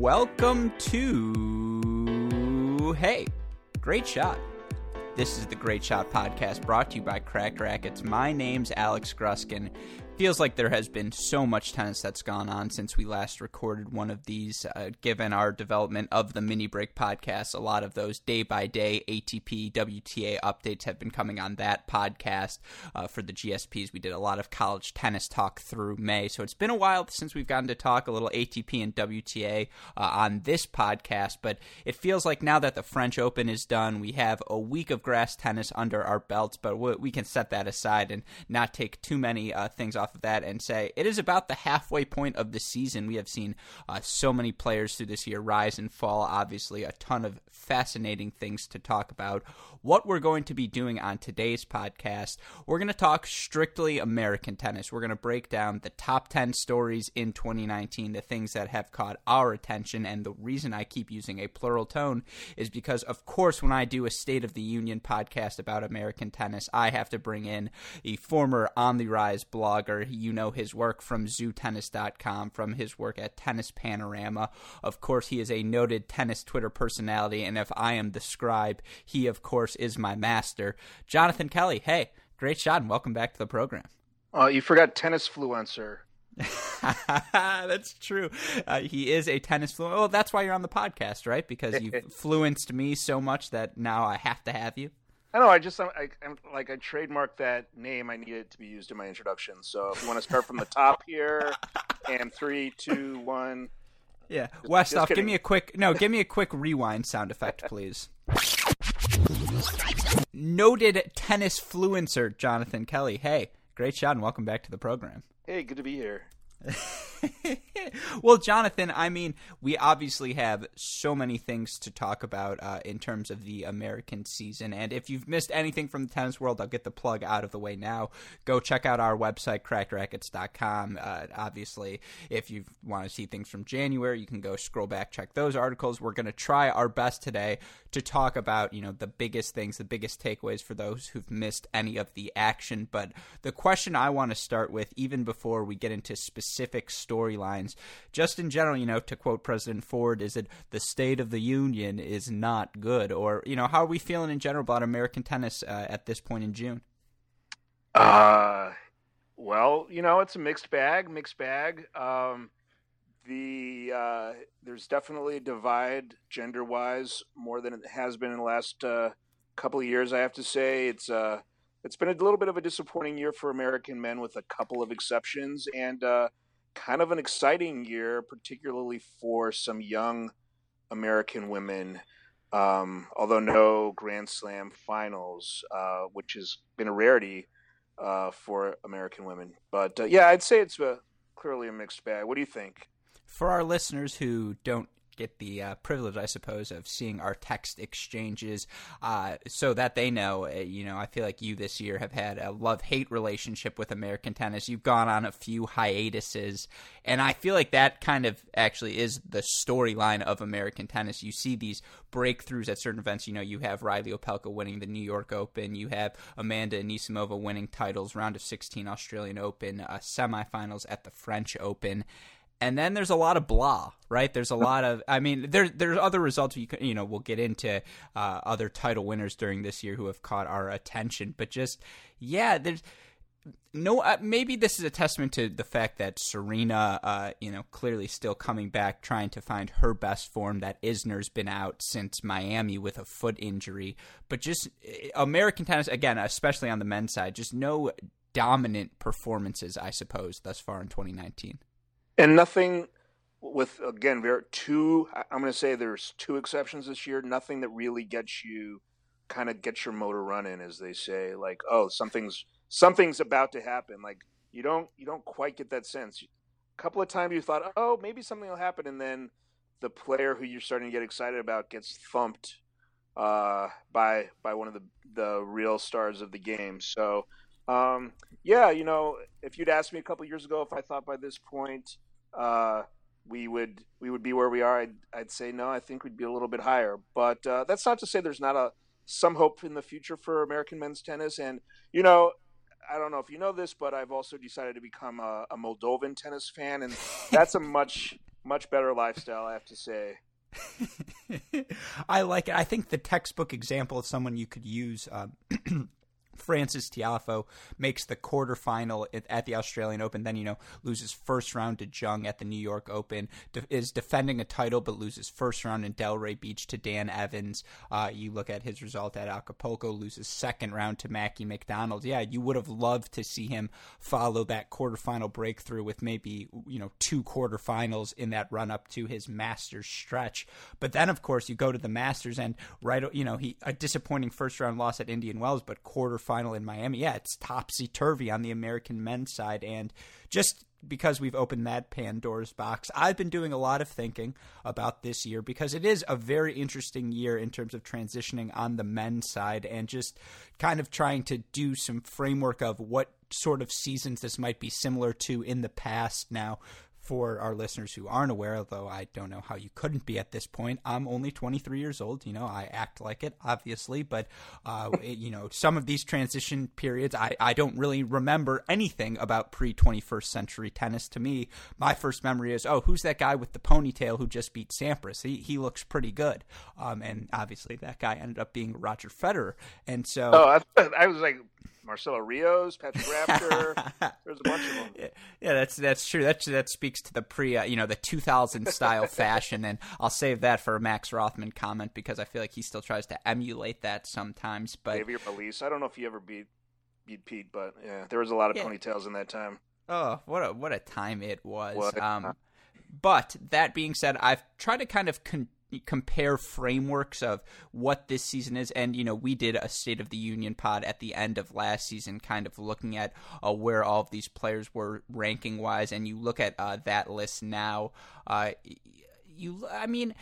welcome to Hey, Great Shot. This is the Great Shot Podcast brought to you by Cracked Racquets. My name's Alex Gruskin feels like there has been so much tennis that's gone on since we last recorded one of these. Uh, given our development of the mini break podcast, a lot of those day by day ATP, WTA updates have been coming on that podcast. Uh, for the GSPs, we did a lot of college tennis talk through May, so it's been a while since we've gotten to talk a little ATP and WTA uh, on this podcast. But it feels like now that the French Open is done, we have a week of grass tennis under our belts, but we can set that aside and not take too many uh, things off off of that and say it is about the halfway point of the season. We have seen uh, so many players through this year rise and fall. Obviously, a ton of fascinating things to talk about. What we're going to be doing on today's podcast, we're going to talk strictly American tennis. We're going to break down the top 10 stories in 2019, the things that have caught our attention. And the reason I keep using a plural tone is because, of course, when I do a State of the Union podcast about American tennis, I have to bring in a former on the rise blogger you know his work from zootennis.com, from his work at Tennis Panorama. Of course, he is a noted tennis Twitter personality, and if I am the scribe, he, of course, is my master. Jonathan Kelly, hey, great shot, and welcome back to the program. Uh, you forgot tennis fluencer. that's true. Uh, he is a tennis fluent. Well, that's why you're on the podcast, right? Because you've fluenced me so much that now I have to have you. I know. I just I, am like I trademarked that name. I need it to be used in my introduction. So if you want to start from the top here, and three, two, one. Yeah, Westoff, give me a quick no, give me a quick rewind sound effect, please. Noted tennis fluencer Jonathan Kelly. Hey, great shot and welcome back to the program. Hey, good to be here. well, Jonathan, I mean, we obviously have so many things to talk about uh, in terms of the American season. And if you've missed anything from the tennis world, I'll get the plug out of the way now. Go check out our website, crackrackets.com. Uh, obviously, if you want to see things from January, you can go scroll back, check those articles. We're going to try our best today to talk about, you know, the biggest things, the biggest takeaways for those who've missed any of the action. But the question I want to start with, even before we get into specific specific storylines. Just in general, you know, to quote President Ford, is it the state of the union is not good? Or, you know, how are we feeling in general about American tennis uh, at this point in June? Uh, well, you know, it's a mixed bag, mixed bag. Um, the uh, there's definitely a divide gender wise more than it has been in the last uh, couple of years. I have to say it's uh, it's been a little bit of a disappointing year for American men with a couple of exceptions, and uh, kind of an exciting year, particularly for some young American women. Um, although no Grand Slam finals, uh, which has been a rarity uh, for American women. But uh, yeah, I'd say it's a, clearly a mixed bag. What do you think? For our listeners who don't get the uh, privilege, I suppose, of seeing our text exchanges, uh, so that they know. Uh, you know, I feel like you this year have had a love hate relationship with American tennis. You've gone on a few hiatuses, and I feel like that kind of actually is the storyline of American tennis. You see these breakthroughs at certain events. You know, you have Reilly Opelka winning the New York Open, you have Amanda Anisimova winning titles, round of 16 Australian Open, uh, semifinals at the French Open and then there's a lot of blah, right? There's a lot of, I mean, there there's other results you can, you know, we'll get into uh, other title winners during this year who have caught our attention, but just yeah, there's no, uh, maybe this is a testament to the fact that Serena, uh, you know, clearly still coming back, trying to find her best form. That Isner's been out since Miami with a foot injury, but just uh, American tennis again, especially on the men's side, just no dominant performances, I suppose, thus far in 2019 and nothing with again there are two i'm going to say there's two exceptions this year. Nothing that really gets you kind of gets your motor running as they say like oh something's something's about to happen. Like you don't you don't quite get that sense. A couple of times you thought oh maybe something will happen and then the player who you're starting to get excited about gets thumped uh, by by one of the the real stars of the game. So um, yeah you know if you'd asked me a couple years ago if i thought by this point uh, we would we would be where we are. I'd, I'd say no. I think we'd be a little bit higher, but uh, that's not to say there's not a some hope in the future for American men's tennis. And you know, I don't know if you know this, but I've also decided to become a, a Moldovan tennis fan, and that's a much much better lifestyle, I have to say. I like it. I think the textbook example of someone you could use. Um, Frances Tiafoe makes the quarterfinal at the Australian Open, then you know loses first round to Jung at the New York Open, de- is defending a title but loses first round in Delray Beach to Dan Evans. Uh, you look at his result at Acapulco, loses second round to Mackie McDonald. Yeah, you would have loved to see him follow that quarterfinal breakthrough with maybe you know two quarterfinals in that run up to his Masters stretch. But then of course you go to the Masters and right you know he a disappointing first round loss at Indian Wells, but quarter final in Miami, yeah, it's topsy turvy on the American men's side. And just because we've opened that Pandora's box, I've been doing a lot of thinking about this year because it is a very interesting year in terms of transitioning on the men's side and just kind of trying to do some framework of what sort of seasons this might be similar to in the past now for our listeners who aren't aware, although I don't know how you couldn't be at this point, I'm only 23 years old. You know, I act like it, obviously, but, uh, it, you know, some of these transition periods, I, I don't really remember anything about pre 21st century tennis. To me, my first memory is, oh, who's that guy with the ponytail who just beat Sampras? He, he looks pretty good. Um, and obviously, that guy ended up being Roger Federer. And so. Oh, I, I was like, Marcelo Rios, Patrick Rafter. There's a bunch of them. Yeah, yeah, that's that's true. That that speaks to the pre, uh, you know, the 2000 style fashion, and I'll save that for a Max Rothman comment because I feel like he still tries to emulate that sometimes. But Xavier Malisse, I don't know if he ever beat beat Pete, but yeah, there was a lot of yeah. ponytails in that time. Oh, what a what a time it was. Um, but that being said, I've tried to kind of con- compare frameworks of what this season is. And you know we did a state of the union pod at the end of last season kind of looking at uh, where all of these players were ranking wise and you look at uh, that list now uh, you i mean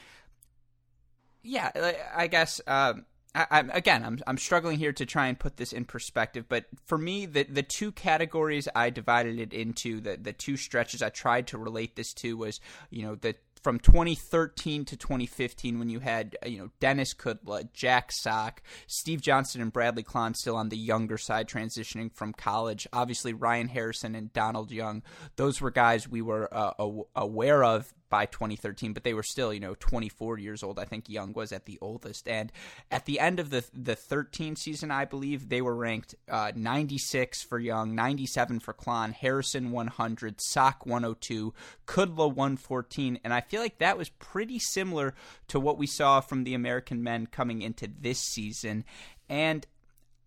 yeah i guess um, I, am again, I'm I'm struggling here to try and put this in perspective, but for me, the the two categories I divided it into, the the two stretches I tried to relate this to was, you know, the from 2013 to 2015 when you had uh, you know Denis Kudla, Jack Sock, Steve Johnson, and Bradley Klahn still on the younger side transitioning from college. Obviously, Ryan Harrison and Donald Young, those were guys we were uh, aware of by 2013, but they were still, you know, 24 years old. I think Young was at the oldest. And at the end of the the 13 season, I believe they were ranked uh, 96 for Young, 97 for Klahn, Harrison 100, Sock 102, Kudla 114, and I feel like that was pretty similar to what we saw from the American men coming into this season. And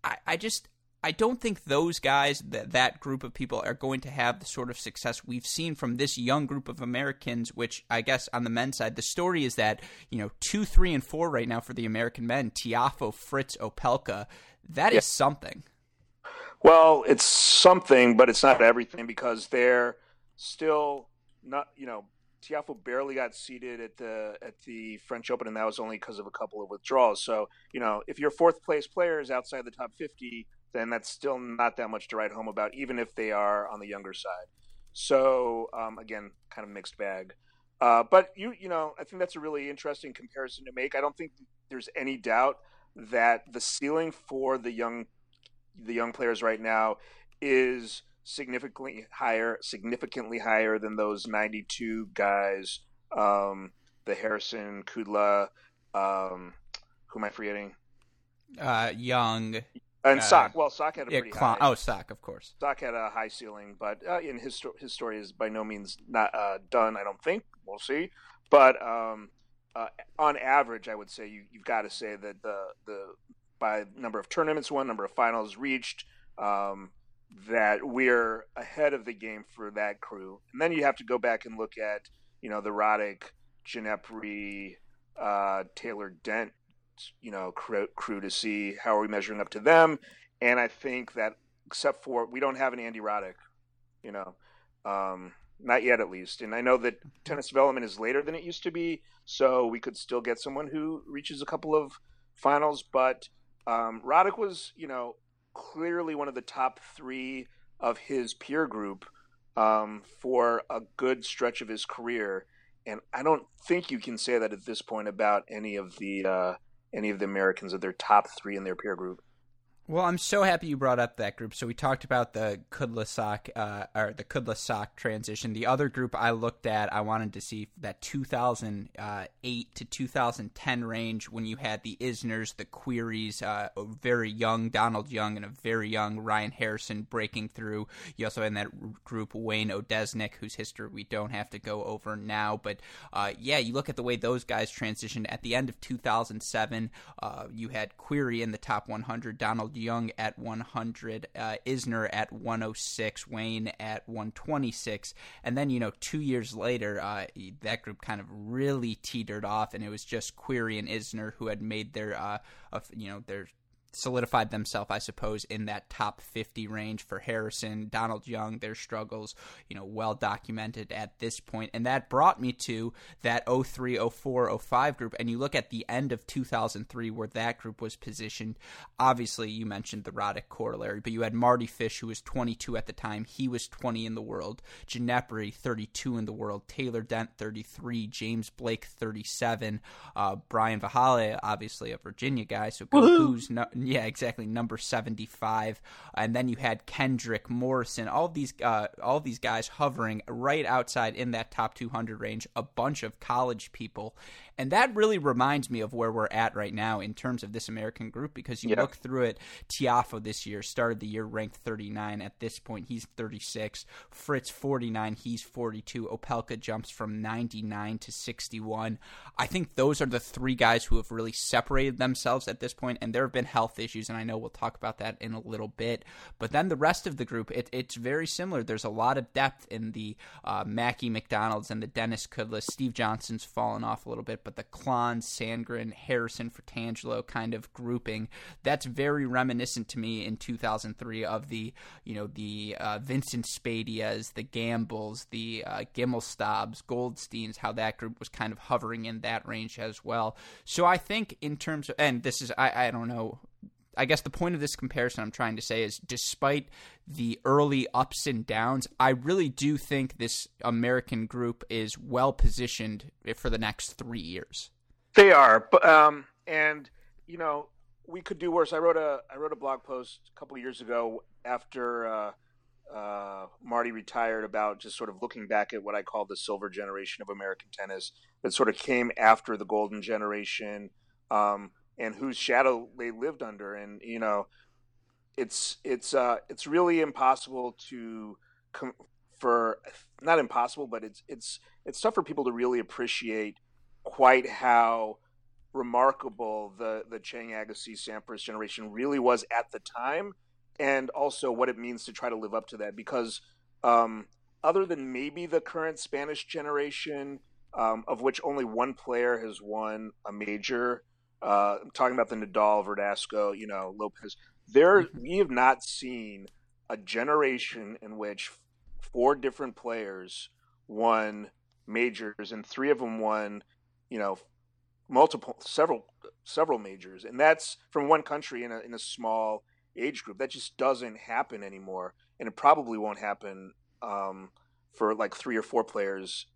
I, I just I don't think those guys, that that group of people, are going to have the sort of success we've seen from this young group of Americans. Which I guess on the men's side, the story is that you know two, three, and four right now for the American men: Tiafoe, Fritz, Opelka. That yeah. is something. Well, it's something, but it's not everything because they're still not. You know, Tiafoe barely got seated at the at the French Open, and that was only because of a couple of withdrawals. So, you know, if your fourth place player is outside the top fifty then that's still not that much to write home about, even if they are on the younger side. So um, again, kind of mixed bag. Uh, but you you know, I think that's a really interesting comparison to make. I don't think there's any doubt that the ceiling for the young the young players right now is significantly higher, significantly higher than those 92 guys. Um, the Harrison, Kudla, um, who am I forgetting? Uh, Young. And uh, Sock, well, Sock had a yeah, pretty high. Oh, Sock, of course. Sock had a high ceiling, but uh, in his his story is by no means not uh, done. I don't think we'll see, but um, uh, on average, I would say you you've got to say that the the by number of tournaments won, number of finals reached, um, that we're ahead of the game for that crew. And then you have to go back and look at you know the Roddick, Ginepri, uh, Taylor Dent you know crew, crew to see how are we measuring up to them. And I think that except for we don't have an Andy Roddick, you know, um, not yet at least. And I know that tennis development is later than it used to be, so we could still get someone who reaches a couple of finals. But um, Roddick was, you know, clearly one of the top three of his peer group um, for a good stretch of his career. And I don't think you can say that at this point about any of the uh, any of the Americans of their top three in their peer group. Well, I'm so happy you brought up that group. So we talked about the Kudlasok, uh, or the Kudlasok transition. The other group I looked at, I wanted to see that 2008 to 2010 range when you had the Isners, the Querreys, uh, a very young Donald Young and a very young Ryan Harrison breaking through. You also had in that group Wayne Odesnik, whose history we don't have to go over now. But uh, yeah, you look at the way those guys transitioned at the end of 2007. Uh, you had Querrey in the top 100, Donald Young at 100, uh, Isner at 106, Wayne at 126, and then you know two years later, uh, that group kind of really teetered off, and it was just Querrey and Isner who had made their, uh, you know, their solidified themselves, I suppose, in that top 50 range for Harrison, Donald Young, their struggles, you know, well documented at this point. And that brought me to that 03, 04, 05 group. And you look at the end of 2003 where that group was positioned. Obviously, you mentioned the Roddick corollary, but you had Mardy Fish, who was 22 at the time. He was 20 in the world. Ginepri, 32 in the world. Taylor Dent, 33. James Blake, 37. Uh, Brian Vahaly, obviously a Virginia guy. So who's no, yeah, exactly. Number seventy-five, and then you had Kendrick Morrison. All these, uh, all these guys hovering right outside in that top two hundred range. A bunch of college people, and that really reminds me of where we're at right now in terms of this American group because you yeah. look through it. Tiafoe this year started the year ranked thirty-nine. At this point, he's thirty-six. Fritz forty-nine. He's forty-two. Opelka jumps from ninety-nine to sixty-one. I think those are the three guys who have really separated themselves at this point, and there have been health issues, and I know we'll talk about that in a little bit. But then the rest of the group, it, it's very similar. There's a lot of depth in the uh, Mackie McDonald's and the Denis Kudlas. Steve Johnson's fallen off a little bit, but the Klahn, Sandgren, Harrison, Fratangelo kind of grouping, that's very reminiscent to me in 2003 of the, you know, the uh, Vincent Spadeas, the Gambills, the uh, Gimelstobs, Goldsteins, how that group was kind of hovering in that range as well. So I think in terms of, and this is, I, I don't know I guess the point of this comparison I'm trying to say is despite the early ups and downs, I really do think this American group is well positioned for the next three years. They are, but um, and you know we could do worse. I wrote a I wrote a blog post a couple years ago after uh, uh, Mardy retired about just sort of looking back at what I call the silver generation of American tennis that sort of came after the golden generation. Um, and whose shadow they lived under. And you know it's it's uh it's really impossible to com- for not impossible but it's it's it's tough for people to really appreciate quite how remarkable the the Chang Agassi Sampras generation really was at the time and also what it means to try to live up to that. Because um, other than maybe the current Spanish generation um, of which only one player has won a major uh, I'm talking about the Nadal, Verdasco, you know, Lopez. There, mm-hmm. we have not seen a generation in which four different players won majors, and three of them won, you know, multiple, several, several majors, and that's from one country in a in a small age group. That just doesn't happen anymore, and it probably won't happen um, for like three or four players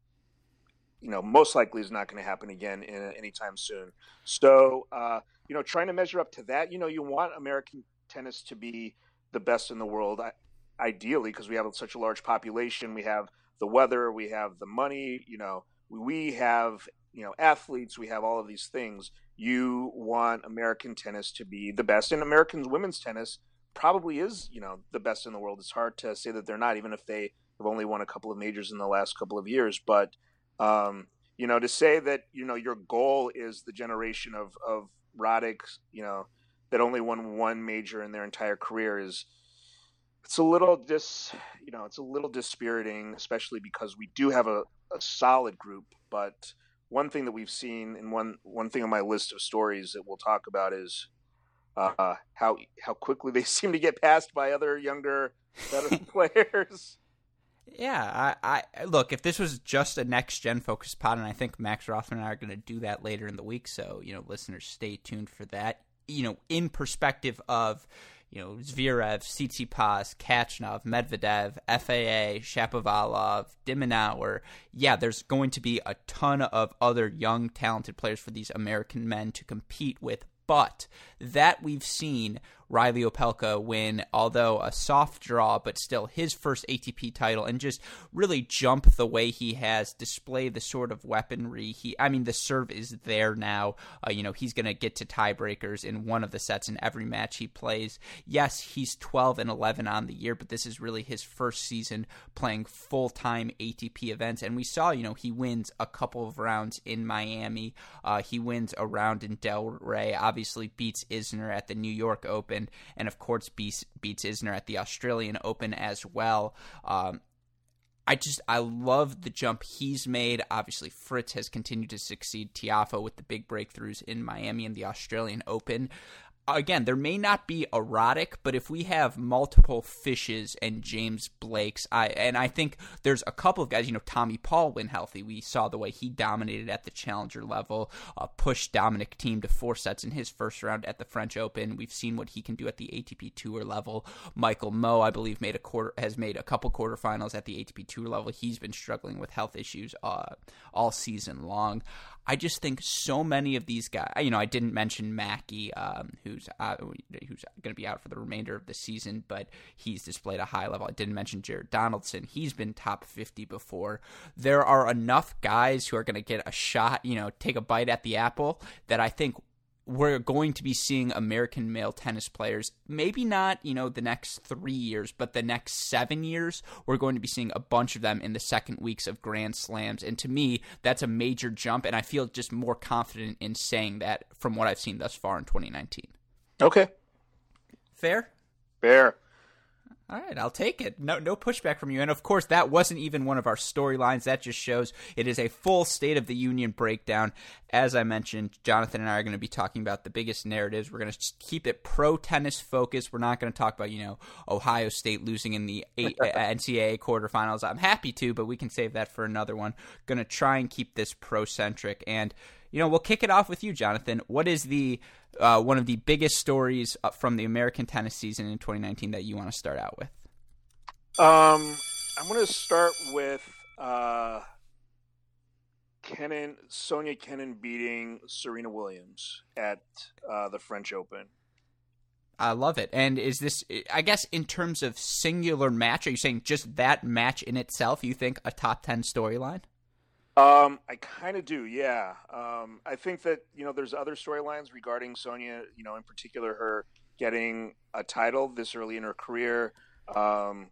you know, most likely is not going to happen again in, anytime soon. So, uh, you know, trying to measure up to that, you know, you want American tennis to be the best in the world, ideally, because we have such a large population. We have the weather, we have the money, you know, we have, you know, athletes, we have all of these things. You want American tennis to be the best, and American women's tennis probably is, you know, the best in the world. It's hard to say that they're not, even if they have only won a couple of majors in the last couple of years, but um, you know, to say that you know your goal is the generation of of Roddick, you know, that only won one major in their entire career is it's a little dis you know it's a little dispiriting, especially because we do have a, a solid group. But one thing that we've seen, and one one thing on my list of stories that we'll talk about is uh, how how quickly they seem to get passed by other younger, better players. Yeah, I, I look. If this was just a next gen focused pod, and I think Max Rothman and I are going to do that later in the week, so you know, listeners, stay tuned for that. You know, in perspective of you know Zverev, Tsitsipas, Khachanov, Medvedev, FAA, Shapovalov, de Yeah, there's going to be a ton of other young, talented players for these American men to compete with. But that we've seen Reilly Opelka win, although a soft draw, but still his first ATP title, and just really jump the way he has, display the sort of weaponry he. I mean, the serve is there now. Uh, you know, he's going to get to tiebreakers in one of the sets in every match he plays. Yes, he's 12 and 11 on the year, but this is really his first season playing full time ATP events, and we saw, you know, he wins a couple of rounds in Miami. Uh, he wins a round in Delray. Obviously, beats Isner at the New York Open, and of course beats beats Isner at the Australian Open as well. Um, I just I love the jump he's made. Obviously, Fritz has continued to succeed Tiafoe with the big breakthroughs in Miami and the Australian Open again, there may not be a Roddick, but if we have multiple fishes and James Blake's, I and I think there's a couple of guys, you know, Tommy Paul when healthy, we saw the way he dominated at the challenger level, uh, pushed Dominic Thiem to four sets in his first round at the French Open. We've seen what he can do at the ATP Tour level. Michael Mmoh, I believe, made a quarter has made a couple quarterfinals at the ATP Tour level. He's been struggling with health issues uh, all season long. I just think so many of these guys. You know, I didn't mention Mackey, um, who's uh, who's going to be out for the remainder of the season, but he's displayed a high level. I didn't mention Jared Donaldson. He's been top fifty before. There are enough guys who are going to get a shot. You know, take a bite at the apple that I think we're going to be seeing American male tennis players, maybe not, you know, the next three years, but the next seven years, we're going to be seeing a bunch of them in the second weeks of Grand Slams. And to me, that's a major jump. And I feel just more confident in saying that from what I've seen thus far in 2019. Okay. Fair? Fair. All right, I'll take it. No, no pushback from you. And of course, that wasn't even one of our storylines. That just shows it is a full State of the Union breakdown. As I mentioned, Jonathan and I are going to be talking about the biggest narratives. We're going to keep it pro tennis focused. We're not going to talk about you know Ohio State losing in the NCAA uh, quarterfinals. I'm happy to, but we can save that for another one. Going to try and keep this pro centric and you know, we'll kick it off with you, Jonathan. What is the uh, one of the biggest stories uh, from the American tennis season in 2019 that you want to start out with? Um, I'm going to start with uh, Kenin, Sonia Kenin beating Serena Williams at uh, the French Open. I love it. And is this, I guess, in terms of singular match, are you saying just that match in itself, you think a top 10 storyline? Um, I kind of do, yeah. Um, I think that you know there's other storylines regarding Sonia. You know, in particular, her getting a title this early in her career, um,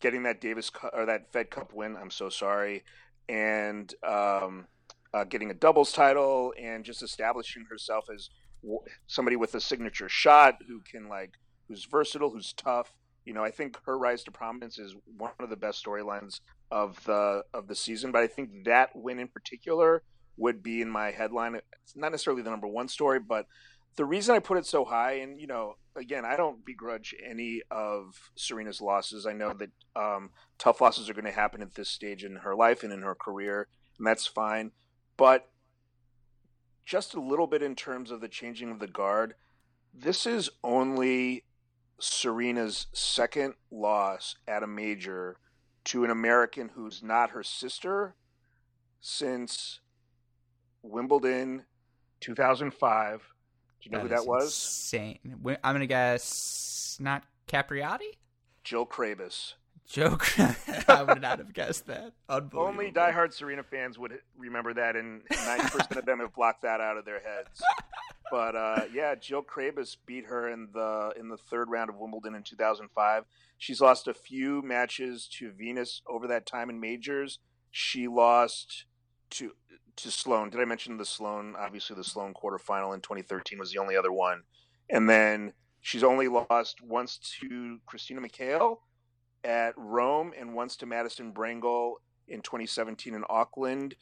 getting that Davis or that Fed Cup win. I'm so sorry, and um, uh, getting a doubles title, and just establishing herself as w- somebody with a signature shot who can like who's versatile, who's tough. You know, I think her rise to prominence is one of the best storylines of the of the season. But I think that win in particular would be in my headline. It's not necessarily the number one story, but the reason I put it so high, and you know, again, I don't begrudge any of Serena's losses. I know that um, tough losses are going to happen at this stage in her life and in her career, and that's fine. But just a little bit in terms of the changing of the guard, this is only Serena's second loss at a major to an American who's not her sister since Wimbledon 2005. Do you know that who that was? Insane. I'm gonna guess not Capriati. Jill Craybas. Joke. I would not have guessed that. Only diehard Serena fans would remember that, and 90% of them have blocked that out of their heads. But uh, yeah, Jill Craybas beat her in the in the third round of Wimbledon in 2005. She's lost a few matches to Venus over that time in majors. She lost to to Sloane. Did I mention the Sloane? Obviously, the Sloane quarterfinal in 2013 was the only other one, and then she's only lost once to Christina McHale at Rome and once to Madison Brengle in 2017 in Auckland.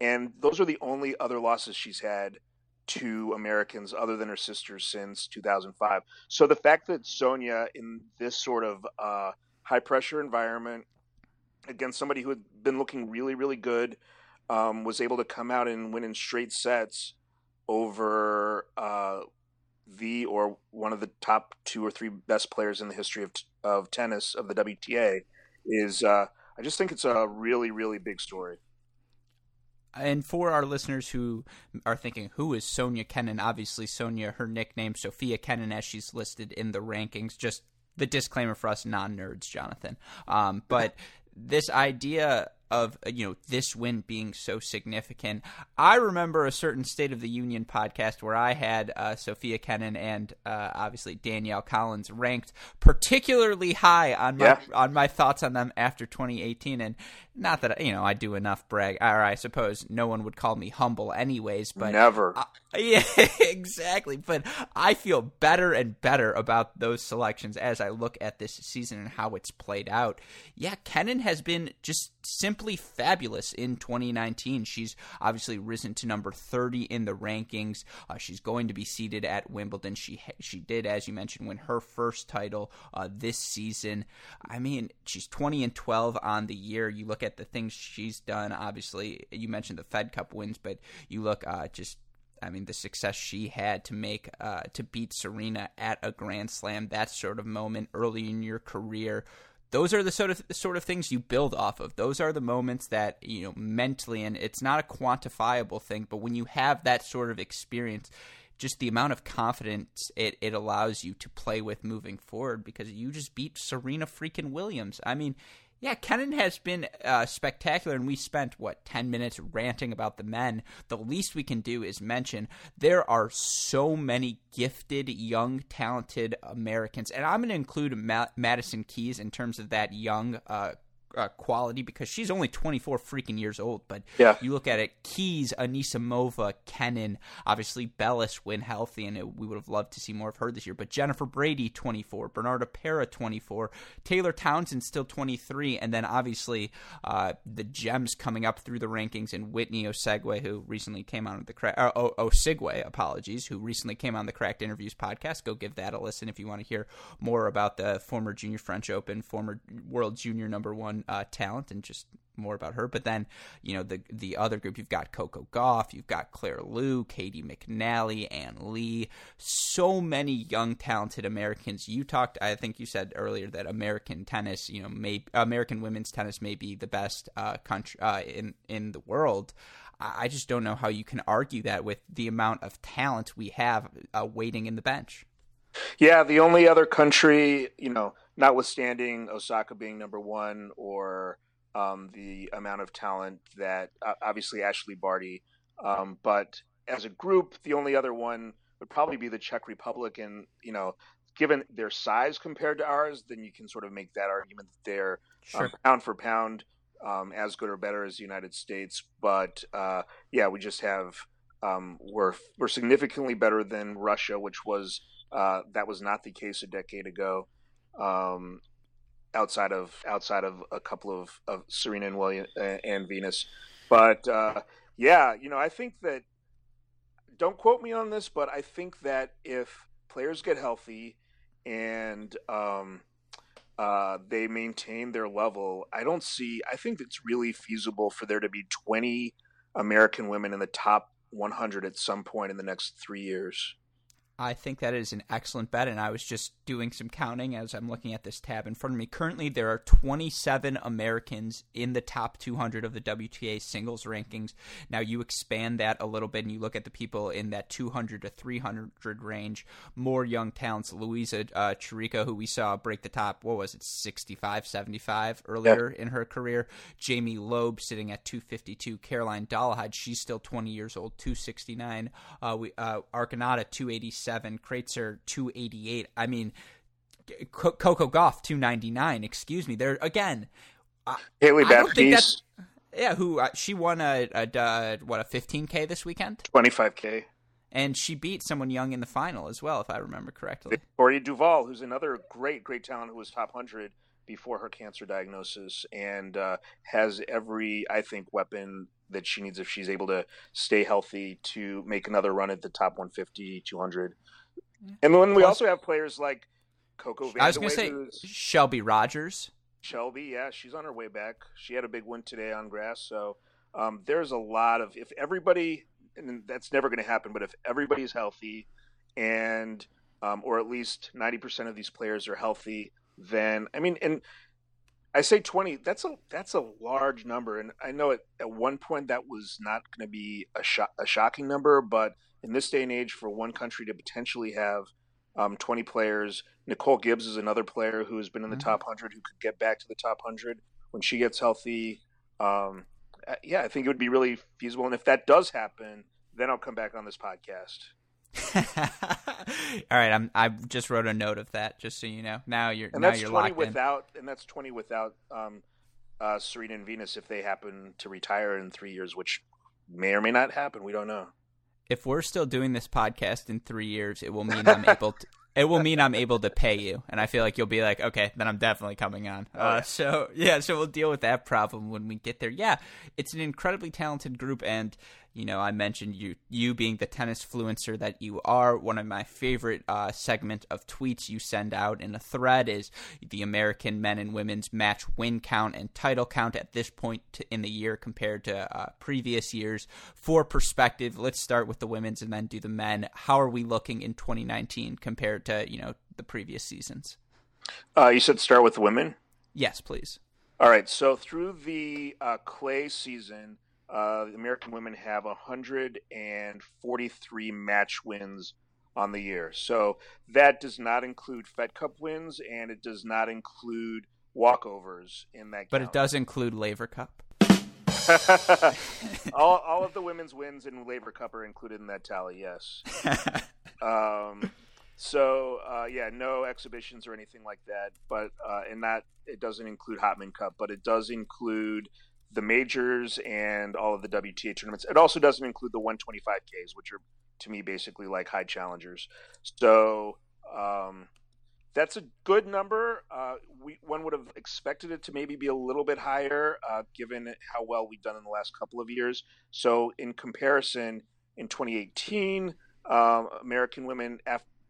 And those are the only other losses she's had to Americans other than her sisters since 2005. So the fact that Sonia, in this sort of uh, high pressure environment, against somebody who had been looking really, really good, um, was able to come out and win in straight sets over uh, the or one of the top two or three best players in the history of of tennis of the WTA is uh, I just think it's a really really big story. And for our listeners who are thinking, who is Sonia Kenin? Obviously, Sonia, her nickname, Sofia Kenin, as she's listed in the rankings. Just the disclaimer for us non nerds, Jonathan. Um, but this idea of you know this win being so significant. I remember a certain State of the Union podcast where I had uh, Sofia Kenin and uh, obviously Danielle Collins ranked particularly high on my yeah. on my thoughts on them after 2018, and not that you know I do enough brag, or I suppose no one would call me humble anyways, but never. yeah, exactly. But I feel better and better about those selections as I look at this season and how it's played out. Yeah, Kenin has been just simply fabulous in 2019. She's obviously risen to number 30 in the rankings. Uh, she's going to be seated at Wimbledon. She she did, as you mentioned, win her first title uh, this season. I mean, she's 20 and 12 on the year. You look at the things she's done. Obviously, you mentioned the Fed Cup wins, but you look uh, just I mean, the success she had to make uh, to beat Serena at a Grand Slam, that sort of moment early in your career. Those are the sort of the sort of things you build off of. Those are the moments that you know mentally, and it's not a quantifiable thing, but when you have that sort of experience, just the amount of confidence it, it allows you to play with moving forward because you just beat Serena freaking Williams. I mean, yeah, Kenin has been uh, spectacular, and we spent, what, 10 minutes ranting about the men. The least we can do is mention there are so many gifted, young, talented Americans, and I'm going to include Ma- Madison Keys in terms of that young uh, uh, quality because she's only 24 freaking years old. But yeah. you look at it, Keys, Anisimova, Kenin, obviously Bellis when healthy, and it, we would have loved to see more of her this year. But Jennifer Brady, 24, Bernarda Pera, 24, Taylor Townsend, still 23, and then obviously uh, the gems coming up through the rankings and Whitney Osuigwe, who recently came on the crack, uh, Osuigwe, apologies, who recently came on the Cracked Interviews podcast. Go give that a listen if you want to hear more about the former Junior French Open, former World Junior number one uh, talent and just more about her. But then, you know, the the other group, you've got Coco Gauff, you've got Claire Liu, Caty McNally, Ann Li, so many young, talented Americans. You talked, I think you said earlier that American tennis, you know, may American women's tennis may be the best uh, country uh, in in the world. I just don't know how you can argue that with the amount of talent we have uh, waiting in the bench. Yeah, the only other country, you know, notwithstanding Osaka being number one or um, the amount of talent that uh, obviously Ashleigh Barty, um, but as a group, the only other one would probably be the Czech Republic, and you know, given their size compared to ours, then you can sort of make that argument that they're sure. um, pound for pound um, as good or better as the United States. But uh, yeah, we just have um, we're we're significantly better than Russia, which was uh, that was not the case a decade ago. Um, outside of outside of a couple of, of Serena and William and Venus, but uh, yeah, you know, I think that don't quote me on this, but I think that if players get healthy and um, uh, they maintain their level, I don't see. I think it's really feasible for there to be 20 American women in the top 100 at some point in the next three years. I think that is an excellent bet, and I was just doing some counting as I'm looking at this tab in front of me. Currently, there are 27 Americans in the top 200 of the WTA singles rankings. Now, you expand that a little bit, and you look at the people in that 200 to 300 range. More young talents. Louisa uh, Chirico, who we saw break the top, what was it, 65, 75 earlier yeah. in her career. Jamie Loeb sitting at 252. Caroline Dolehide, she's still 20 years old, 269. Uh, we uh, Arconada, 286 287, Kreitzer 288. I mean, Coco Gauff 299. Excuse me. There again. Hailey Baptiste. Yeah, who uh, she won a, a, a what a 15k this weekend. 25k. And she beat someone young in the final as well, if I remember correctly. Victoria Duval, who's another great, great talent who was top 100 before her cancer diagnosis and uh, has every, I think, weapon that she needs if she's able to stay healthy to make another run at the top 150, 200. And then we also have players like Coco I was going to say Shelby Rogers. Shelby, yeah, she's on her way back. She had a big win today on grass. So um, there's a lot of, if everybody, and that's never going to happen, but if everybody's healthy and, um, or at least 90% of these players are healthy, then, I mean, and I say twenty. That's a that's a large number, and I know at, at one point that was not going to be a, sho- a shocking number, but in this day and age, for one country to potentially have um, 20 players, Nicole Gibbs is another player who has been in the mm-hmm. top 100 who could get back to the top 100 when she gets healthy. Um, uh, yeah, I think it would be really feasible, and if that does happen, then I'll come back on this podcast. All right, I'm. I just wrote a note of that, just so you know. Now you're. And now that's you're twenty without, in. and that's twenty without um, uh, Serena and Venus if they happen to retire in three years, which may or may not happen. We don't know. If we're still doing this podcast in three years, it will mean I'm able to it will mean I'm able to pay you, and I feel like you'll be like, okay, then I'm definitely coming on. Oh, uh, so yeah, so we'll deal with that problem when we get there. Yeah, it's an incredibly talented group, and you know, I mentioned you you being the tennis fluencer that you are. One of my favorite uh, segment of tweets you send out in a thread is the American men and women's match win count and title count at this point in the year compared to uh, previous years. For perspective, let's start with the women's and then do the men. How are we looking in 2019 compared to you know the previous seasons? Uh, you said start with women. Yes, please. All right. So through the uh, clay season uh, American women have 143 match wins on the year. So that does not include Fed Cup wins, and it does not include walkovers in that. But count. it does include Laver Cup. all, all of the women's wins in Laver Cup are included in that tally. Yes. um, so uh, yeah, no exhibitions or anything like that. But uh, and that it doesn't include Hopman Cup, but it does include the majors and all of the WTA tournaments. It also doesn't include the 125Ks, which are to me basically like high challengers. So um, that's a good number. Uh, we one would have expected it to maybe be a little bit higher, uh, given how well we've done in the last couple of years. So in comparison, in 2018, um, American women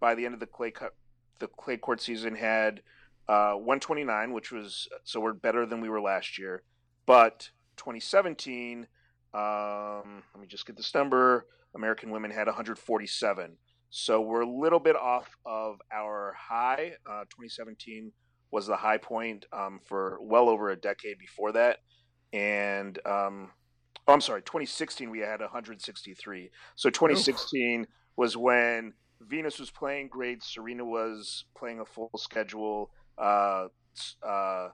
by the end of the clay cu- the clay court season had uh, 129, which was so we're better than we were last year. But 2017, um, let me just get this number. American women had 147. So we're a little bit off of our high. Uh, 2017 was the high point um, for well over a decade before that. And um, oh, I'm sorry, 2016 we had 163. So 2016 Oof. was when Venus was playing great, Serena was playing a full schedule. Uh, uh,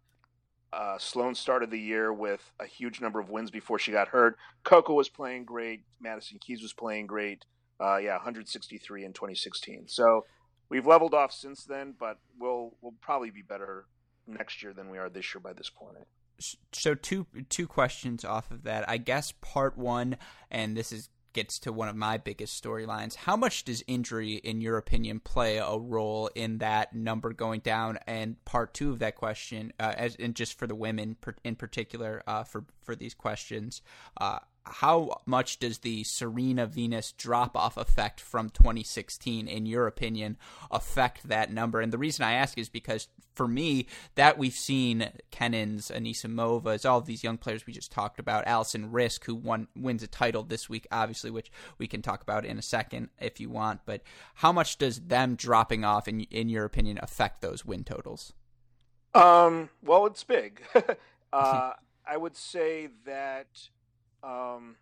uh, Sloane started the year with a huge number of wins before she got hurt. Coco was playing great. Madison Keys was playing great. Uh, yeah, 163 in 2016. So we've leveled off since then, but we'll we'll probably be better next year than we are this year by this point. So two two questions off of that. I guess part one, and this is gets to one of my biggest storylines. How much does injury, in your opinion, play a role in that number going down? And part two of that question, uh, as and just for the women in particular, uh, for for these questions, uh, how much does the Serena Venus drop off effect from 2016, in your opinion, affect that number? And the reason I ask is because for me, that we've seen Kenin's, Anisimova, all of these young players we just talked about, Alison Riske, who won wins a title this week, obviously, which we can talk about in a second if you want. But how much does them dropping off, in in your opinion, affect those win totals? Um, well, it's big. uh, I would say that um,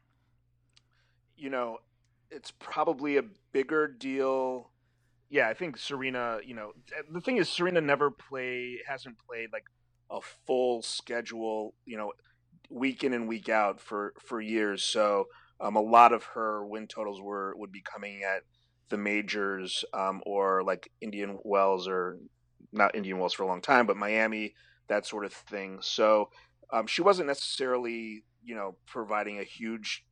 you know, it's probably a bigger deal. Yeah, I think Serena. You know, the thing is, Serena never play hasn't played like a full schedule. You know, week in and week out for for years. So um, a lot of her win totals were would be coming at the majors um, or like Indian Wells or not Indian Wells for a long time, but Miami, that sort of thing. So um, she wasn't necessarily you know, providing a huge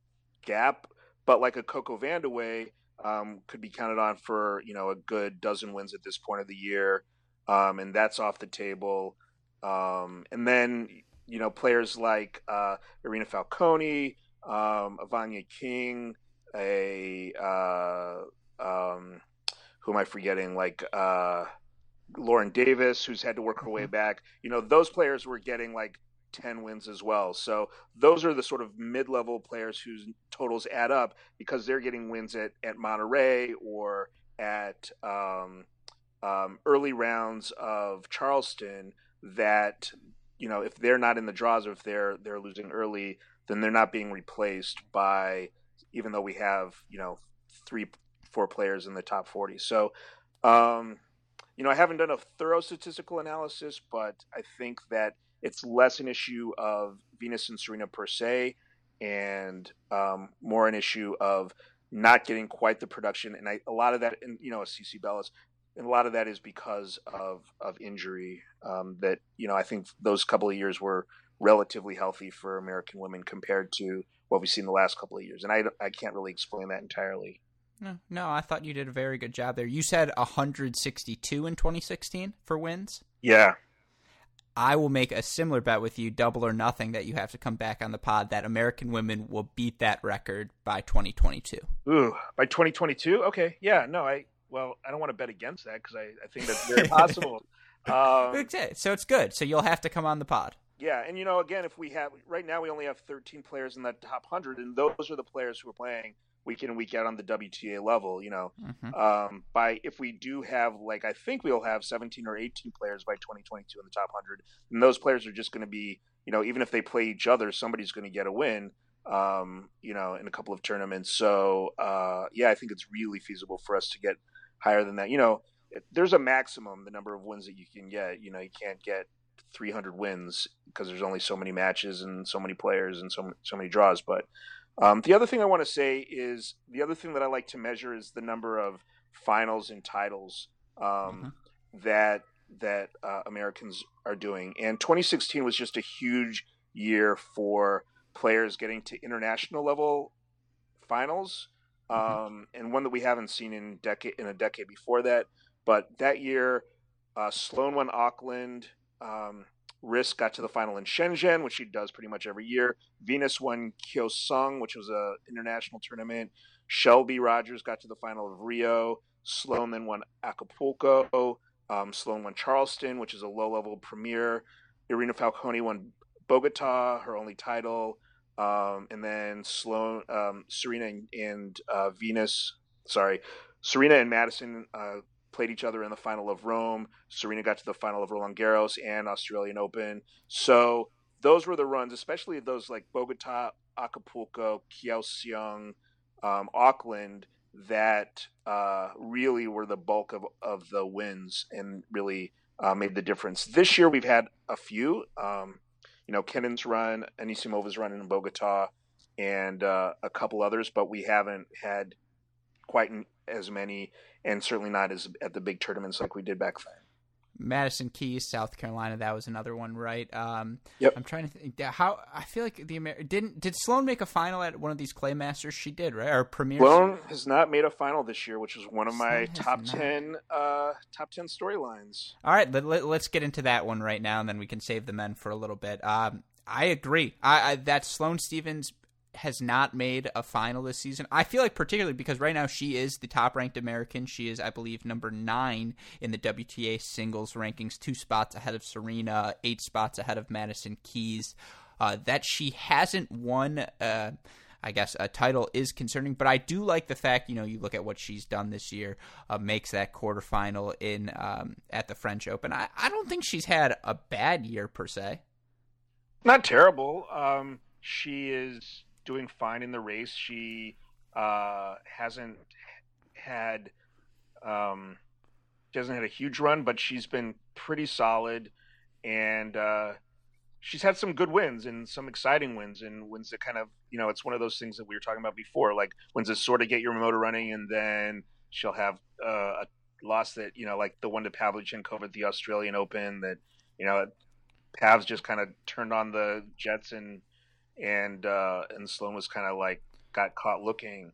gap. But like a Coco Vandeweghe um, could be counted on for you know a good dozen wins at this point of the year, um, and that's off the table. Um, and then you know players like uh, Irina Falconi, um, Evanya King, a uh, um, who am I forgetting? Like uh, Lauren Davis, who's had to work her way mm-hmm. back. You know, those players were getting like 10 wins as well. So those are the sort of mid-level players whose totals add up because they're getting wins at, at Monterrey or at um, um, early rounds of Charleston that you know if they're not in the draws or if they're they're losing early, then they're not being replaced by even though we have you know three four players in the top 40. So um, you know I haven't done a thorough statistical analysis, but I think that it's less an issue of Venus and Serena per se, and um, more an issue of not getting quite the production. And I, a lot of that, and you know, CiCi Bellis, and a lot of that is because of of injury. Um, that you know, I think those couple of years were relatively healthy for American women compared to what we've seen the last couple of years. And I I can't really explain that entirely. No, no, I thought you did a very good job there. You said 162 in 2016 for wins. Yeah, I will make a similar bet with you, double or nothing, that you have to come back on the pod that American women will beat that record by 2022. Ooh, by 2022? Okay, yeah, no, I well, I don't want to bet against that because I, I think that's very possible. Um, so it's good. So you'll have to come on the pod. Yeah, and you know, again, if we have right now, we only have 13 players in that top 100, and those are the players who are playing week in and week out on the WTA level. You know, mm-hmm. um, by if we do have like I think we'll have 17 or 18 players by 2022 in the top 100, and those players are just going to be you know even if they play each other, somebody's going to get a win. Um, you know, in a couple of tournaments. So uh, yeah, I think it's really feasible for us to get higher than that. You know, there's a maximum the number of wins that you can get. You know, you can't get 300 wins because there's only so many matches and so many players and so so many draws, but um, the other thing I want to say is the other thing that I like to measure is the number of finals and titles um, mm-hmm. that that uh, Americans are doing. And 2016 was just a huge year for players getting to international level finals, mm-hmm. um, and one that we haven't seen in decade in a decade before that. But that year, uh, Sloane won Auckland. Um, Riske got to the final in Shenzhen, which she does pretty much every year. Venus won Kaohsiung, which was an international tournament. Shelby Rogers got to the final of Rio. Sloane then won Acapulco. Um, Sloane won Charleston, which is a low-level premier. Irina Falconi won Bogota, her only title. Um, and then Sloane, um, Serena and, and uh, Venus, sorry, Serena and Madison uh, played each other in the final of Rome. Serena got to the final of Roland Garros and Australian Open. So those were the runs, especially those like Bogota, Acapulco, Kaohsiung, um, Auckland, that uh, really were the bulk of, of the wins and really uh, made the difference. This year we've had a few. Um, you know, Kenin's run, Anisimova's run in Bogota, and uh, a couple others, but we haven't had quite as many and certainly not as at the big tournaments like we did back then. Madison Keys, South Carolina. That was another one, right? Um, yep. I'm trying to think how. I feel like the Amer- didn't did Sloane make a final at one of these Clay Masters? She did, right? Or Premier. Sloane has not made a final this year, which is one of my top not. ten uh, top ten storylines. All right, let, us let, get into that one right now, and then we can save the men for a little bit. Um, I agree. I, I that Sloane Stevens has not made a final this season. I feel like particularly because right now she is the top ranked American. She is, I believe, number nine in the WTA singles rankings, two spots ahead of Serena, eight spots ahead of Madison Keys. Uh, that she hasn't won. Uh, I guess a title is concerning, but I do like the fact you know you look at what she's done this year, uh, makes that quarterfinal in um, at the French Open. I, I don't think she's had a bad year per se. Not terrible. Um, she is doing fine in the race. She uh, hasn't had um, she hasn't had a huge run, but she's been pretty solid, and uh, she's had some good wins and some exciting wins and wins that kind of you know it's one of those things that we were talking about before, like wins that sort of get your motor running, and then she'll have uh, a loss that you know like the one to Pavlyuchenkova at the Australian Open that you know Pavs just kind of turned on the jets and and uh, and Sloane was kind of like got caught looking.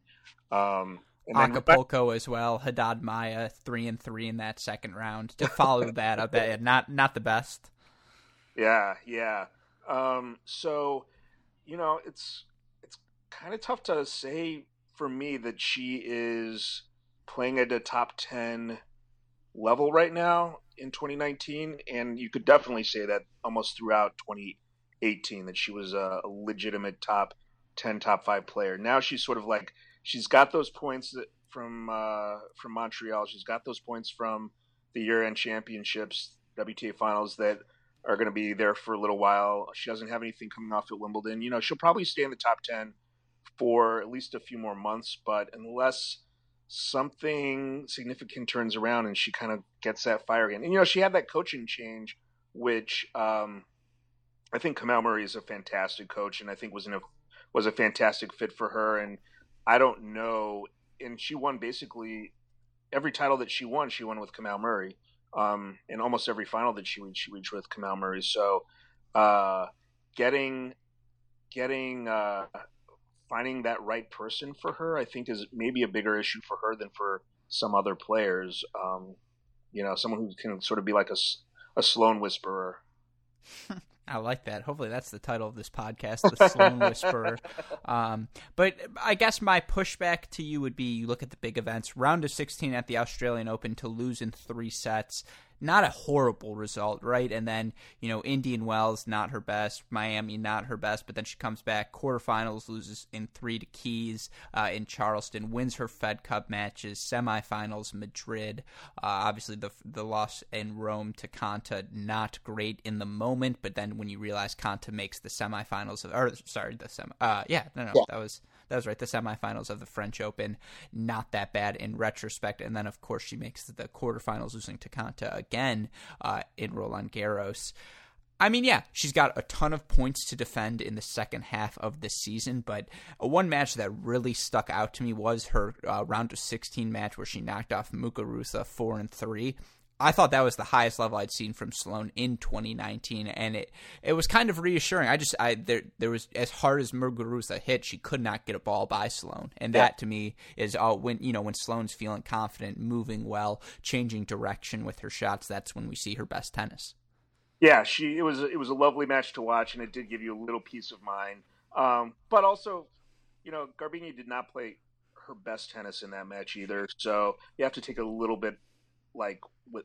Um, and Acapulco as well. Haddad Maia three and three in that second round to follow that up. Not not the best. Yeah, yeah. Um, so you know, it's it's kind of tough to say for me that she is playing at a top ten level right now in 2019, and you could definitely say that almost throughout 20 18 that she was a, a legitimate top 10 top 5 player now she's sort of like she's got those points from uh, from Montreal she's got those points from the year end championships WTA finals that are going to be there for a little while. She doesn't have anything coming off at Wimbledon. You know, she'll probably stay in the top 10 for at least a few more months, but unless something significant turns around and she kind of gets that fire again. And, you know, she had that coaching change, which um, I think Kamau Murray is a fantastic coach and I think was a was a fantastic fit for her. And I don't know. And she won basically every title that she won, she won with Kamau Murray. Um, in almost every final that she reached, she reached with Kamau Murray. So, uh, getting, getting, uh, finding that right person for her, I think is maybe a bigger issue for her than for some other players. Um, you know, someone who can sort of be like a, a Sloane whisperer. I like that. Hopefully, that's the title of this podcast, The Sloane Whisperer. Um, but I guess my pushback to you would be you look at the big events, round of 16 at the Australian Open to lose in three sets not a horrible result, right? And then, you know, Indian Wells, not her best. Miami, not her best. But then she comes back, quarterfinals, loses in three to Keys uh, in Charleston, wins her Fed Cup matches, semifinals, Madrid. Uh, obviously, the the loss in Rome to Konta, not great in the moment. But then when you realize Konta makes the semifinals, of, or sorry, the semi, uh, yeah, no, no, yeah. that was that was right. The semifinals of the French Open, not that bad in retrospect. And then, of course, she makes the quarterfinals, losing to Konta again uh, in Roland Garros. I mean, yeah, she's got a ton of points to defend in the second half of the season, but one match that really stuck out to me was her uh, round of 16 match where she knocked off Muguruza 4 and 3. I thought that was the highest level I'd seen from Sloane in 2019, and it it was kind of reassuring. I just I there there was as hard as Muguruza hit, she could not get a ball by Sloane, and that yeah. to me is oh when you know when Sloane's feeling confident, moving well, changing direction with her shots. That's when we see her best tennis. Yeah, she it was it was a lovely match to watch, and it did give you a little peace of mind. Um, but also, you know, Garbiñe did not play her best tennis in that match either, so you have to take a little bit like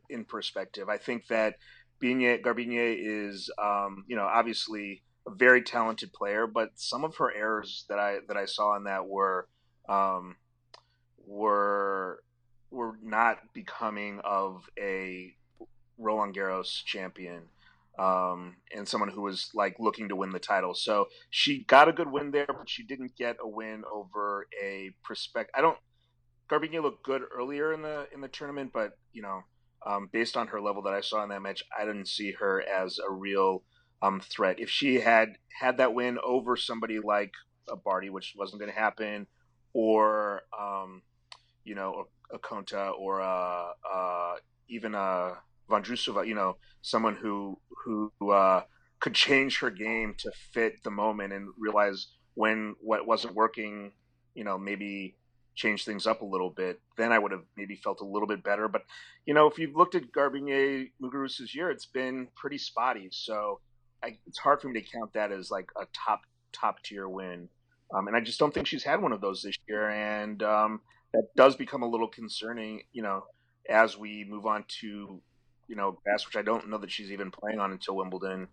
in perspective. I think that Bigne, Garbiñe is, um, you know, obviously a very talented player, but some of her errors that I that I saw in that were um, were were not becoming of a Roland Garros champion um, and someone who was like looking to win the title. So she got a good win there, but she didn't get a win over a prospect. I don't Garbiñe looked good earlier in the in the tournament, but you know, um, based on her level that I saw in that match, I didn't see her as a real um, threat. If she had had that win over somebody like a Barty, which wasn't going to happen, or um, you know, a, a Konta or a, a, even a Vondrousova, you know, someone who who uh, could change her game to fit the moment and realize when what wasn't working, you know, maybe change things up a little bit, then I would have maybe felt a little bit better. But you know, if you've looked at Garbiñe Muguruza's year, it's been pretty spotty. So I, it's hard for me to count that as like a top top tier win. Um, and I just don't think she's had one of those this year, and um, that does become a little concerning. You know, as we move on to you know Bass, which I don't know that she's even playing on until Wimbledon.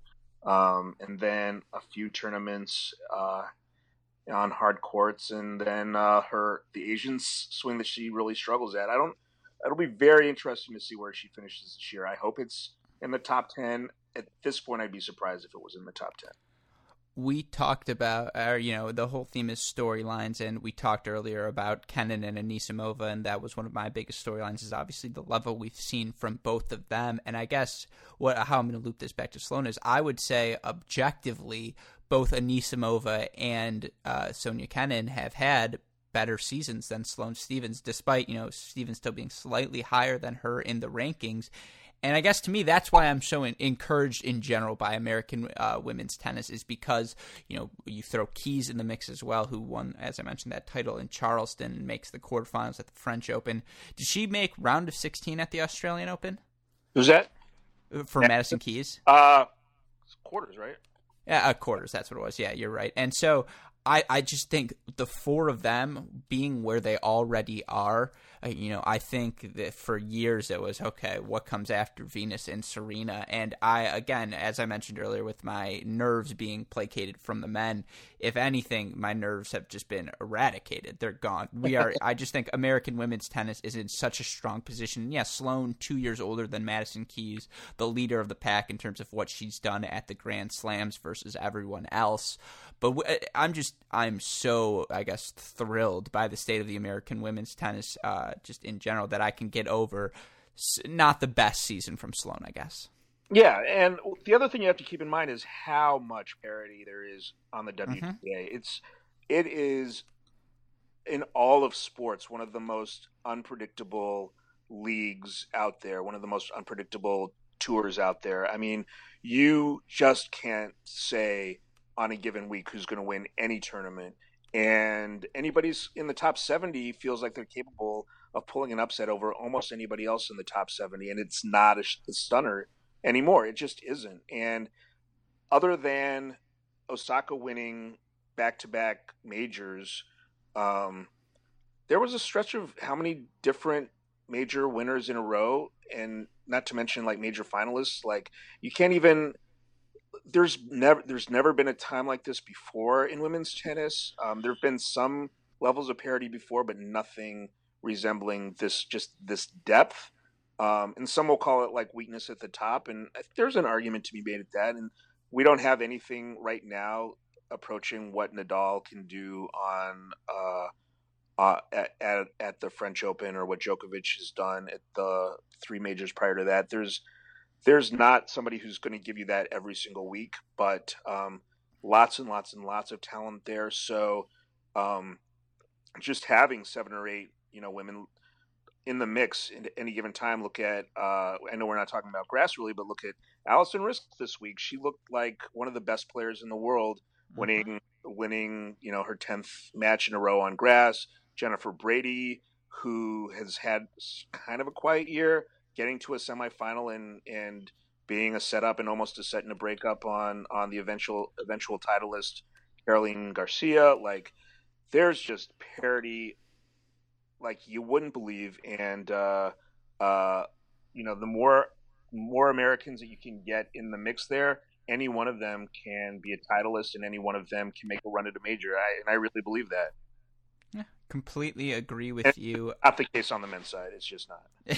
Um, and then a few tournaments uh, on hard courts, and then uh, her the Asian swing that she really struggles at. I don't. It'll be very interesting to see where she finishes this year. I hope it's in the top ten. At this point, I'd be surprised if it was in the top ten we talked about, or you know, the whole theme is storylines, and we talked earlier about Kenin and Anisimova, and that was one of my biggest storylines. Is obviously the level we've seen from both of them, and I guess what how I'm going to loop this back to Sloane is I would say objectively, both Anisimova and uh, Sonia Kenin have had better seasons than Sloane Stevens, despite you know Stevens still being slightly higher than her in the rankings. And I guess to me, that's why I'm so encouraged in general by American uh, women's tennis is because you know you throw Keys in the mix as well, who won, as I mentioned, that title in Charleston and makes the quarterfinals at the French Open. Did she make round of 16 at the Australian Open? Who's that? For yeah. Madison Keys? Uh, quarters, right? Uh, quarters. That's what it was. Yeah, you're right. And so I, I just think the four of them being where they already are uh, you know, I think that for years it was okay. What comes after Venus and Serena? And I, again, as I mentioned earlier, with my nerves being placated from the men, if anything, my nerves have just been eradicated. They're gone. We are. I just think American women's tennis is in such a strong position. Yeah, Sloane, two years older than Madison Keys, the leader of the pack in terms of what she's done at the Grand Slams versus everyone else. But uh, I'm just, I'm so, I guess, thrilled by the state of the American women's tennis, uh, just in general, that I can get over not the best season from Sloane, I guess. Yeah, and the other thing you have to keep in mind is how much parity there is on the WTA. Mm-hmm. It's, it is in all of sports one of the most unpredictable leagues out there, one of the most unpredictable tours out there. I mean, you just can't say on a given week who's going to win any tournament. And anybody's in the top 70 feels like they're capable of pulling an upset over almost anybody else in the top 70. And it's not a, a stunner anymore. It just isn't. And other than Osaka winning back to back majors, um, there was a stretch of how many different major winners in a row, and not to mention like major finalists. Like you can't even there's never there's never been a time like this before in women's tennis. Um, there have been some levels of parity before, but nothing resembling this just this depth. Um, and some will call it like weakness at the top, and there's an argument to be made at that. And we don't have anything right now approaching what Nadal can do on uh, uh, at, at, at the French Open or what Djokovic has done at the three majors prior to that. There's there's not somebody who's going to give you that every single week, but um, lots and lots and lots of talent there. So um, just having seven or eight, you know, women in the mix at any given time. Look at uh, I know we're not talking about grass really, but look at Alison Riske this week. She looked like one of the best players in the world, mm-hmm. winning winning you know her tenth match in a row on grass. Jennifer Brady, who has had kind of a quiet year, getting to a semifinal and and being a setup and almost a set and a breakup on on the eventual eventual titleist Caroline Garcia. Like there's just parity like you wouldn't believe, and uh, uh, you know the more more Americans that you can get in the mix there, any one of them can be a titleist, and any one of them can make a run at a major. I, and I really believe that. Completely agree with you. Not the case on the men's side. It's just not.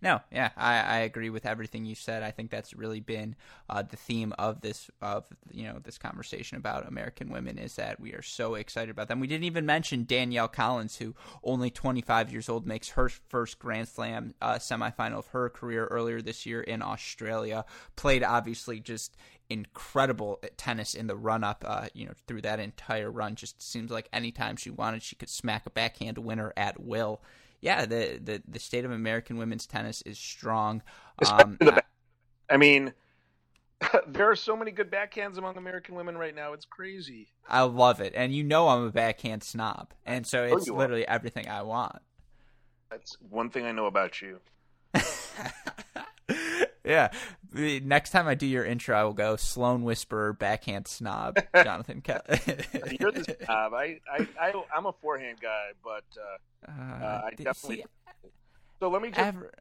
no, yeah, I, I agree with everything you said. I think that's really been uh, the theme of this of you know this conversation about American women is that we are so excited about them. We didn't even mention Danielle Collins, who only 25 years old makes her first Grand Slam uh, semifinal of her career earlier this year in Australia. Played obviously just incredible at tennis in the run up, uh, you know, through that entire run. Just seems like anytime she wanted, she could smack a backhand winner at will. Yeah, the the, the state of American women's tennis is strong. Um, I mean, there are so many good backhands among American women right now. It's crazy. I love it, and you know I'm a backhand snob, and so it's literally everything I want. That's one thing I know about you. yeah. Next time I do your intro, I will go Sloane Whisperer, backhand snob, Jonathan Kelly. You're the snob. I, I, I, am a forehand guy, but uh, uh, uh I definitely. See, so let me just ever...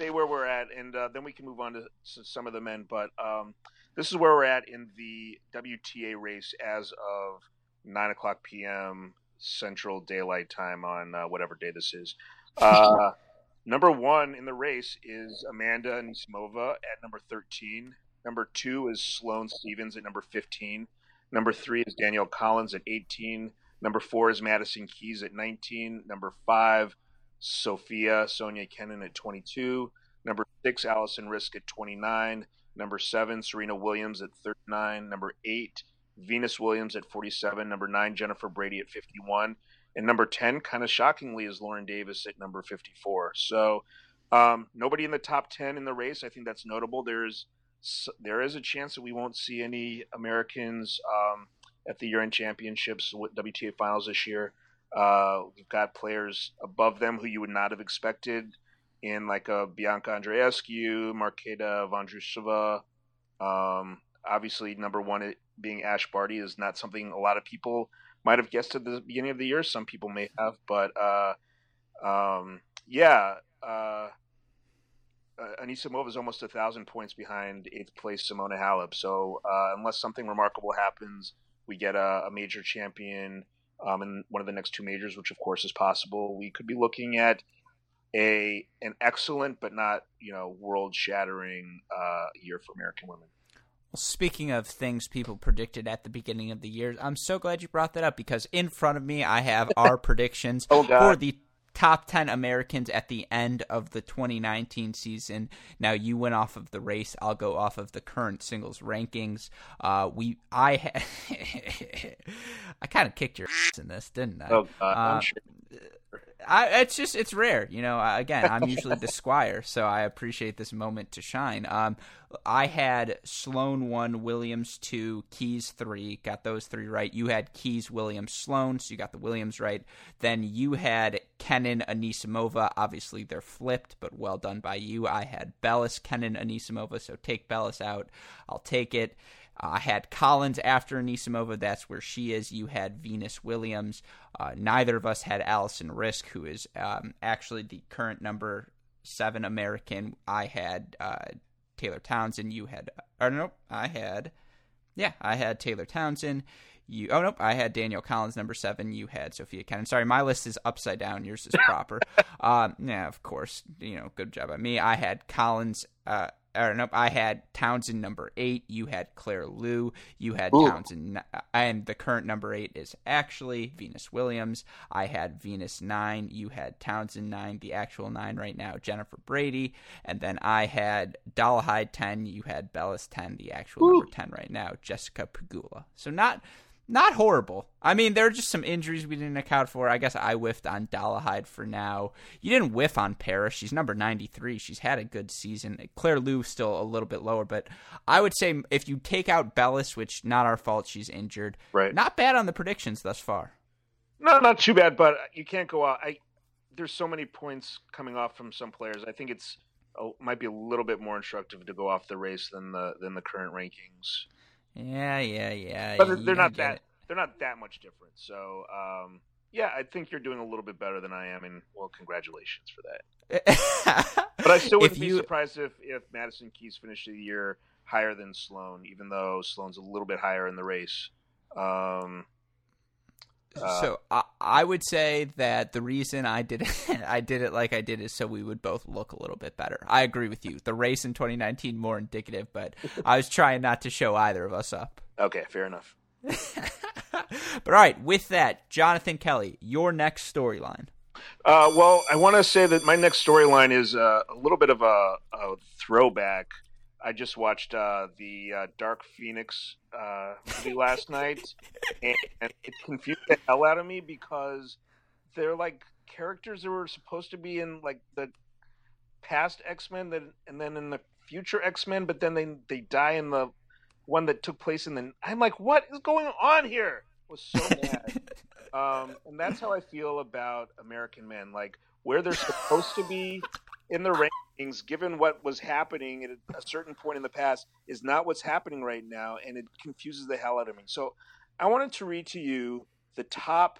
say where we're at, and uh, then we can move on to some of the men. But um, this is where we're at in the WTA race as of 9 o'clock p.m. Central Daylight Time on uh, whatever day this is. Number one in the race is Amanda Anisimova at number 13. Number two is Sloane Stevens at number 15. Number three is Danielle Collins at 18. Number four is Madison Keys at 19. Number five, Sofia Sonia Kenin at 22. Number six, Alison Riske at 29. Number seven, Serena Williams at 39. Number eight, Venus Williams at 47. Number nine, Jennifer Brady at 51. And number 10, kind of shockingly, is Lauren Davis at number 54. So um, nobody in the top 10 in the race. I think that's notable. There's there is a chance that we won't see any Americans um, at the year-end championships, WTA finals this year. Uh, we've got players above them who you would not have expected in like a Bianca Andreescu, Marketa Vondrousova. Um, obviously, number one being Ash Barty is not something a lot of people might have guessed at the beginning of the year. Some people may have, but uh, um, yeah, uh, uh, Anisimova is almost a thousand points behind eighth place Simona Halep. So uh, unless something remarkable happens, we get a, a major champion um, in one of the next two majors, which of course is possible. We could be looking at a an excellent but not you know world shattering uh, year for American women. Well, speaking of things people predicted at the beginning of the year, I'm so glad you brought that up because in front of me I have our predictions oh, for the top 10 Americans at the end of the 2019 season. Now you went off of the race, I'll go off of the current singles rankings. Uh we I ha- I kind of kicked your ass in this, didn't I? Oh God, uh, sure. I, it's just it's rare, you know. Again, I'm usually the squire, so I appreciate this moment to shine. Um, I had Sloane one, Williams two, Keys three. Got those three right. You had Keys, Williams, Sloane, so you got the Williams right. Then you had Kenin, Anisimova. Obviously, they're flipped, but well done by you. I had Bellis, Kenin, Anisimova. So take Bellis out. I'll take it. I had Collins after Anisimova. That's where she is. You had Venus Williams. Uh, neither of us had Alison Riske, who is um, actually the current number seven American. I had uh, Taylor Townsend. You had, or nope, I had, yeah, I had Taylor Townsend. You, oh nope, I had Danielle Collins number seven. You had Sofia Kenin. Sorry, my list is upside down. Yours is proper. um, yeah, of course. You know, good job by me. I had Collins. Uh, or nope, I had Townsend number eight. You had Claire Liu. You had Ooh. Townsend, uh, and the current number eight is actually Venus Williams. I had Venus nine. You had Townsend nine, the actual nine right now, Jennifer Brady, and then I had Dolehide ten. You had Bellis ten, the actual Ooh. number ten right now, Jessica Pegula. So not not horrible. I mean, there are just some injuries we didn't account for. I guess I whiffed on Dolehide for now. You didn't whiff on Paris. She's number 93. She's had a good season. Claire Liu still a little bit lower, but I would say if you take out Bellis, which not our fault, she's injured. Right. Not bad on the predictions thus far. No, not too bad, but you can't go out. I there's so many points coming off from some players. I think it's oh, might be a little bit more instructive to go off the race than the than the current rankings. Yeah, yeah, yeah. But they're not that. It. They're not that much different. So, um, yeah, I think you're doing a little bit better than I am, and well, congratulations for that. but I still wouldn't you... be surprised if if Madison Keys finished the year higher than Sloane, even though Sloane's a little bit higher in the race. Um, uh, so I, I would say that the reason I did it, I did it like I did is so we would both look a little bit better. I agree with you. The race in 2019 more indicative, but I was trying not to show either of us up. Okay, fair enough. but all right, with that, Jonathan Kelly, your next storyline. Uh, well, I want to say that my next storyline is uh, a little bit of a, a throwback I just watched uh, the uh, Dark Phoenix uh, movie last night, and, and it confused the hell out of me because they're like characters that were supposed to be in like the past X Men, that and then in the future X Men, but then they they die in the one that took place in the. I'm like, what is going on here? I was so mad, um, and that's how I feel about American Men. Like where they're supposed to be in the rankings, given what was happening at a certain point in the past, is not what's happening right now, and it confuses the hell out of me. So, I wanted to read to you the top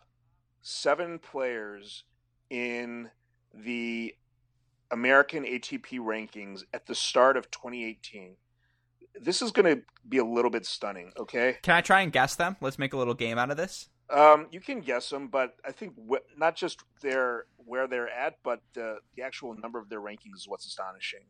seven players in the American ATP rankings at the start of 2018. This is going to be a little bit stunning. Okay. Can I try and guess them? Let's make a little game out of this. Um, you can guess them, but I think wh- not just their where they're at, but the the actual number of their rankings is what's astonishing.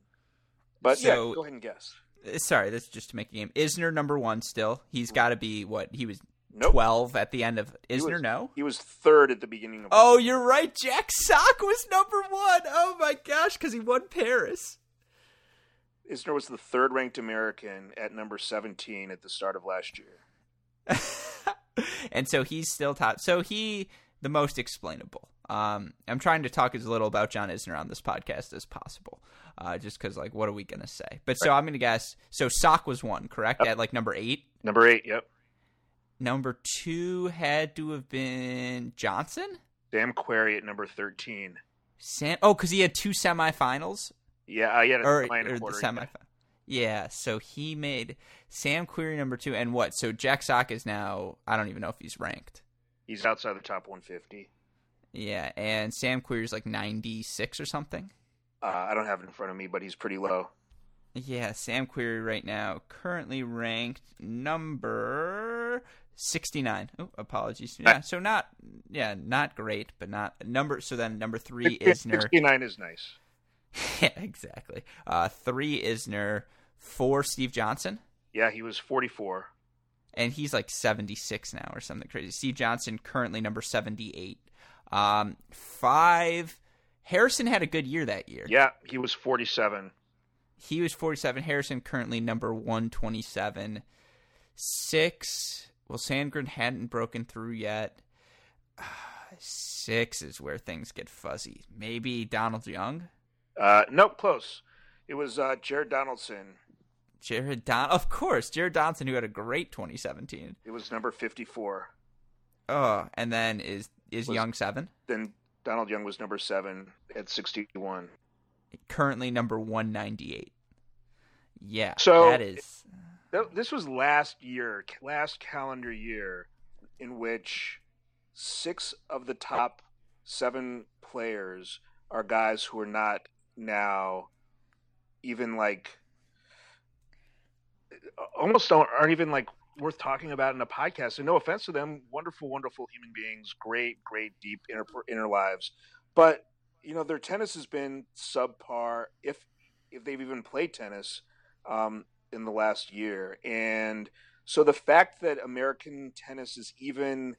But so, yeah, go ahead and guess. Uh, sorry, that's just to make a game. Isner number one still. He's got to be what he was. Nope. Twelve at the end of Isner. Was, no, he was third at the beginning of. Oh, you're right. Jack Sock was number one. Oh my gosh, because he won Paris. Isner was the third ranked American at number seventeen at the start of last year. and so he's still top. So he the most explainable. Um, I'm trying to talk as little about John Isner on this podcast as possible, uh, just because like, what are we gonna say? But so I'm gonna guess. So Sock was one, correct? Yep. At like number eight. Number eight. Yep. Number two had to have been Johnson. Sam Querrey at number thirteen. Sam. Oh, because he had two semifinals. Yeah, he had a or, or the semifinal. Yeah, so he made Sam Querrey number two, and what? So Jack Sock is now. I don't even know if he's ranked. He's outside the top 150. Yeah, and Sam Querrey's like 96 or something. Uh, I don't have it in front of me, but he's pretty low. Yeah, Sam Querrey right now currently ranked number 69. Oh, apologies. Yeah, so not yeah, not great, but not number so then number 3 Isner. 69 is nice. yeah, exactly. Uh 3 Isner, 4 Steve Johnson. Yeah, he was 44. And he's like 76 now or something crazy. Steve Johnson currently number 78. Um 5 Harrison had a good year that year. Yeah, he was 47. He was 47. Harrison currently number 127. Six. Well, Sandgren hadn't broken through yet. Six is where things get fuzzy. Maybe Donald Young? Uh, nope, close. It was uh, Jared Donaldson. Jared Don, of course, Jared Donaldson, who had a great 2017. It was number 54. Oh, and then is is Was- Young seven? Then Donald Young was number seven at 61. Currently number 198. Yeah, So- that is. Th- This was last year, last calendar year, in which six of the top seven players are guys who are not now even like almost aren't even like worth talking about in a podcast. And no offense to them, wonderful, wonderful human beings, great, great, deep inner inner lives, but you know their tennis has been subpar if if they've even played tennis um, in the last year. And so the fact that American tennis is even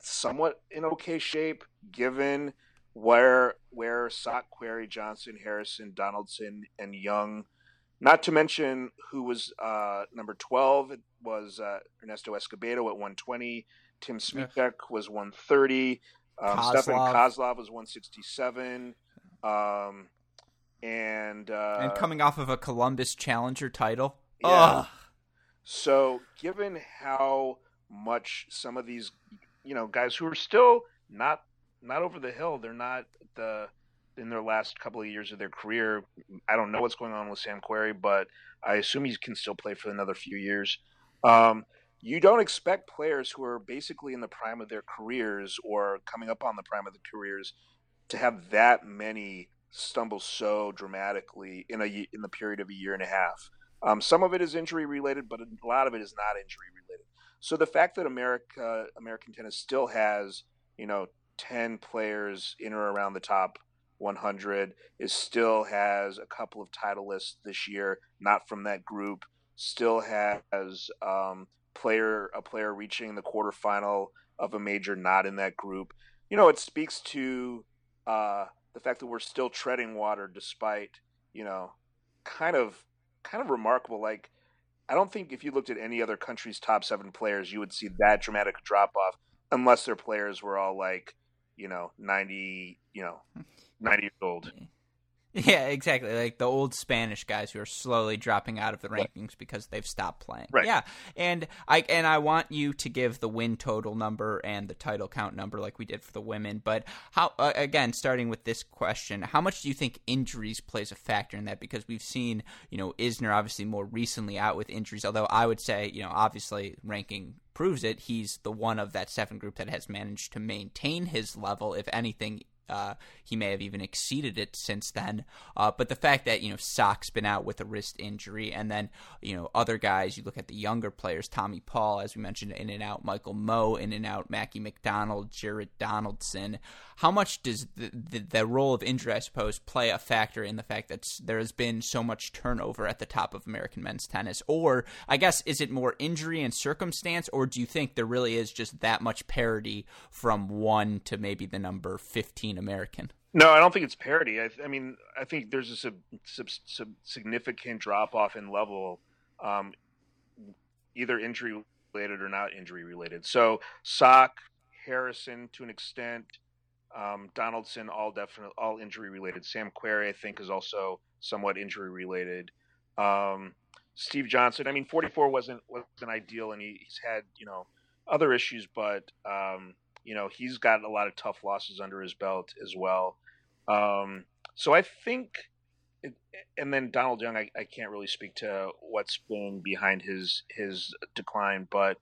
somewhat in okay shape, given where where Sock, Querrey, Johnson, Harrison, Donaldson, and Young, not to mention who was uh, number twelve it was uh, Ernesto Escobedo at one twenty. Tim Smyczek was one thirty. Um, Stefan Kozlov. Kozlov was one sixty seven. Um, and uh, and coming off of a Columbus Challenger title. Yeah. Ugh. So, given how much some of these, you know, guys who are still not not over the hill, they're not the in their last couple of years of their career. I don't know what's going on with Sam Querrey, but I assume he can still play for another few years. Um, you don't expect players who are basically in the prime of their careers or coming up on the prime of their careers to have that many stumble so dramatically in a in the period of a year and a half. Um, some of it is injury related, but a lot of it is not injury related. So the fact that America American tennis still has you know ten players in or around the top 100 is still has a couple of title lists this year, not from that group. Still has um, player a player reaching the quarterfinal of a major, not in that group. You know, it speaks to uh, the fact that we're still treading water despite you know kind of kind of remarkable. Like, I don't think if you looked at any other country's top seven players, you would see that dramatic drop off, unless their players were all like, you know, ninety, you know, ninety years old. Yeah, exactly. Like the old Spanish guys who are slowly dropping out of the rankings because they've stopped playing. Right. Yeah, and I and I want you to give the win total number and the title count number like we did for the women. But how uh, again, starting with this question, how much do you think injuries plays a factor in that? Because we've seen, you know, Isner obviously more recently out with injuries. Although I would say, you know, obviously ranking proves it. He's the one of that seven group that has managed to maintain his level. If anything, uh, he may have even exceeded it since then. Uh, but the fact that you know Sock's been out with a wrist injury, and then you know other guys, you look at the younger players, Tommy Paul, as we mentioned, in and out, Michael Mmoh, in and out, Mackie McDonald, Jared Donaldson. How much does the, the the role of injury, I suppose, play a factor in the fact that there has been so much turnover at the top of American men's tennis? Or I guess is it more injury and circumstance, or do you think there really is just that much parity from one to maybe the number fifteen American? No, I don't think it's parity. I, I mean, I think there's a sub, sub, sub, significant drop off in level, um, either injury related or not injury related. So Sock, Harrison to an extent, um, Donaldson, all definite, all injury related. Sam Querrey, I think, is also somewhat injury related. Um, Steve Johnson, I mean, 44 wasn't wasn't ideal, and he, he's had you know other issues, but um, you know he's got a lot of tough losses under his belt as well. Um, so I think, it, and then Donald Young, I, I can't really speak to what's been behind his his decline, but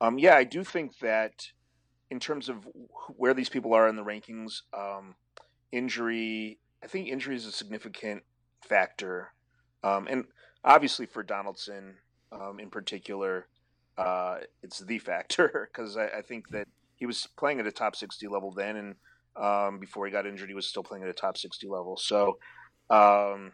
um, yeah, I do think that in terms of where these people are in the rankings, um, injury. I think injury is a significant factor, um, and obviously for Donaldson um, in particular, uh, it's the factor because I, I, think that he was playing at a top sixty level then, and um, before he got injured, he was still playing at a top sixty level. So, um,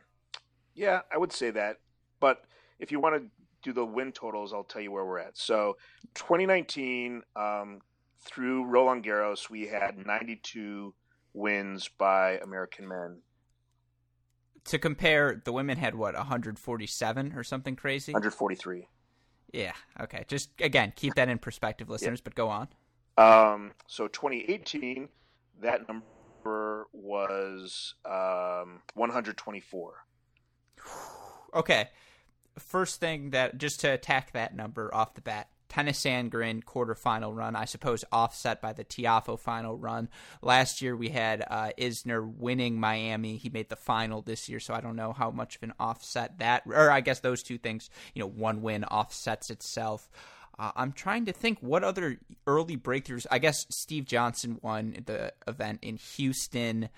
yeah, I would say that. But if you want to do the win totals, I'll tell you where we're at. So, 2019 um, through Roland Garros, we had 92 wins by American men. To compare, the women had what 147 or something crazy. 143. Yeah. Okay. Just again, keep that in perspective, listeners. Yeah. But go on. Um, so 2018, that number was um, 124. Okay. First thing that just to attack that number off the bat, Tennys Sandgren quarterfinal run, I suppose offset by the Tiafoe final run. Last year we had uh, Isner winning Miami. He made the final this year, so I don't know how much of an offset that, or I guess those two things, you know, one win offsets itself. Uh, I'm trying to think what other early breakthroughs. I guess Steve Johnson won the event in Houston.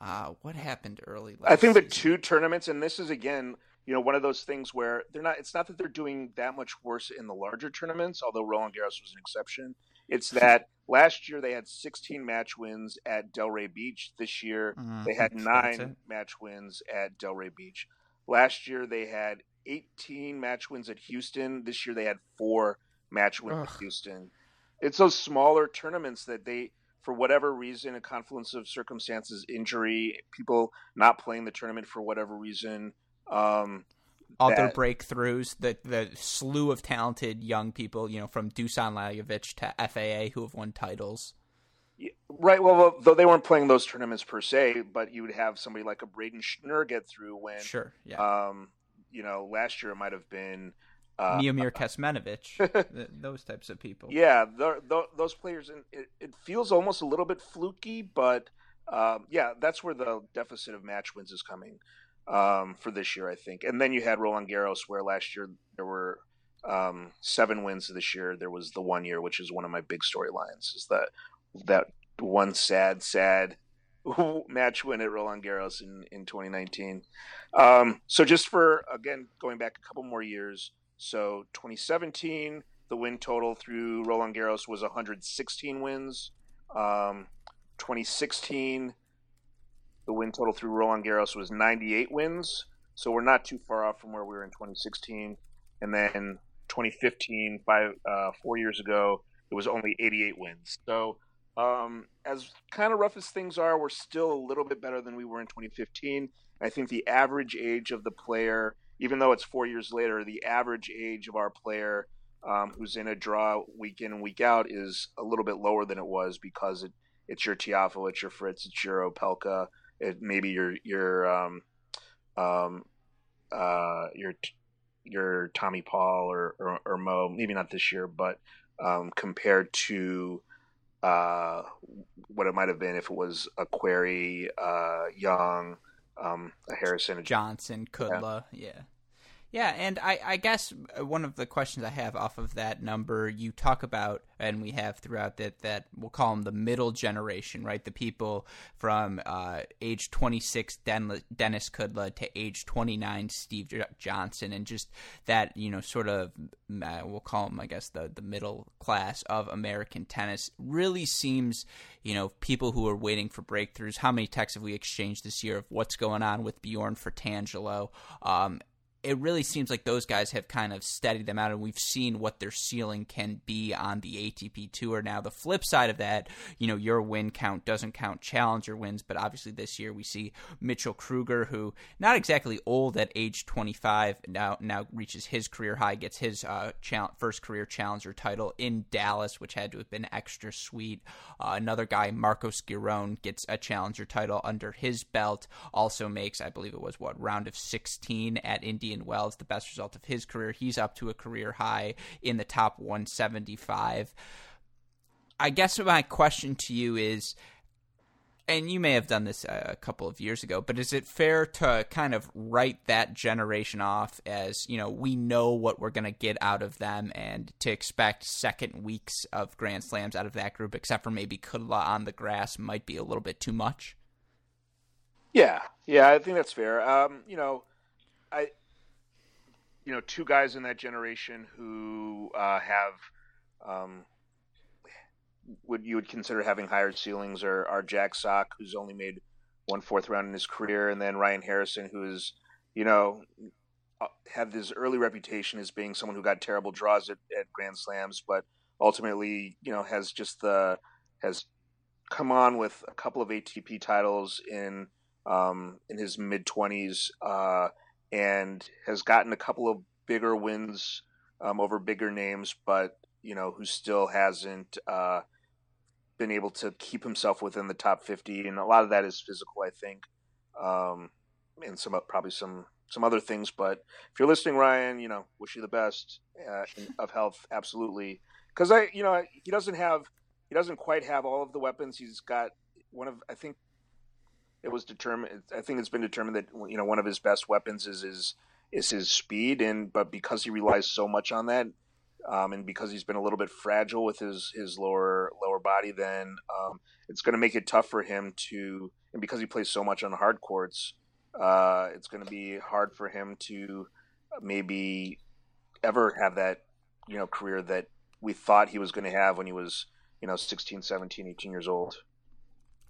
Uh, what happened early? I think season? the two tournaments, and this is again you know, one of those things where they're not. It's not that they're doing that much worse in the larger tournaments, although Roland Garros was an exception. It's that last year they had 16 match wins at Delray Beach. This year mm, they had nine match wins at Delray Beach. Last year they had 18 match wins at Houston. This year they had four match Ugh. at Houston. It's those smaller tournaments that they, for whatever reason, a confluence of circumstances, injury, people not playing the tournament for whatever reason, um, other that, breakthroughs, the the slew of talented young people, you know, from Dusan Lajovic to FAA who have won titles. Yeah, right. Well, though they weren't playing those tournaments per se, but you would have somebody like a Braden Schnur get through when, sure, yeah. Um, you know, last year it might have been uh, Miomir Kecmanovic, those types of people. Yeah, the, the, those players. It, it, feels almost a little bit fluky, but um, yeah, that's where the deficit of match wins is coming um, for this year, I think. And then you had Roland Garros, where last year there were um, seven wins. This year there was the one year, which is one of my big storylines. Is that that one sad, sad match win at Roland Garros in in 2019. Um, so just for again going back a couple more years. So 2017, the win total through Roland Garros was 116 wins. Um, 2016 the win total through Roland Garros was 98 wins, so we're not too far off from where we were in 2016. And then 2015, five uh, four years ago, it was only 88 wins. So um, as kind of rough as things are, we're still a little bit better than we were in 2015. I think the average age of the player, even though it's four years later, the average age of our player um, who's in a draw week in and week out is a little bit lower than it was because it, it's your Tiafoe, it's your Fritz, it's your Opelka, it, maybe your your um, um, uh, your your Tommy Paul or, or, or Mmoh, maybe not this year, but um, compared to uh, what it might have been if it was a Querrey, uh, Young, um, a Harrison, a Johnson, Kudla, yeah. yeah. Yeah, and I, I guess uh, one of the questions I have off of that number, you talk about, and we have throughout that, that we'll call them the middle generation, right? The people from uh, age 26, Den- Denis Kudla, to age 29, Steve Johnson, and just that, you know, sort of, uh, we'll call them, I guess, the, the middle class of American tennis really seems, you know, people who are waiting for breakthroughs. How many texts have we exchanged this year of what's going on with Bjorn Fratangelo? Um, it really seems like those guys have kind of steadied them out, and we've seen what their ceiling can be on the ATP Tour. Now, the flip side of that, you know, your win count doesn't count challenger wins, but obviously this year we see Mitchell Krueger, who not exactly old at age 25, now now reaches his career high, gets his uh, first career challenger title in Dallas, which had to have been extra sweet. Uh, another guy, Marcos Giron, gets a challenger title under his belt, also makes, I believe it was what round of 16 at Indy Indian Wells, the best result of his career. He's up to a career high in the top 175. I guess my question to you is and you may have done this a couple of years ago, but is it fair to kind of write that generation off as, you know, we know what we're going to get out of them and to expect second weeks of Grand Slams out of that group, except for maybe Kudla on the grass, might be a little bit too much? Yeah, yeah, I think that's fair. Um, you know, I, you know, two guys in that generation who uh, have um, would you would consider having higher ceilings are, are Jack Sock, who's only made one fourth round in his career, and then Ryan Harrison, who's you know uh, had this early reputation as being someone who got terrible draws at, at Grand Slams, but ultimately you know has just the has come on with a couple of ATP titles in um, in his mid twenties uh, and has gotten a couple of bigger wins um, over bigger names, but you know who still hasn't uh, been able to keep himself within the top 50 and a lot of that is physical i think um, and some probably some some other things. But if you're listening ryan you know wish you the best uh, of health. Absolutely. Because i you know he doesn't have he doesn't quite have all of the weapons. He's got one of i think it was determined i think it's been determined that you know one of his best weapons is his is his speed and but because he relies so much on that um, and because he's been a little bit fragile with his his lower lower body, then um, it's going to make it tough for him to. And because he plays so much on hard courts, uh, it's going to be hard for him to maybe ever have that you know career that we thought he was going to have when he was you know 16 17 18 years old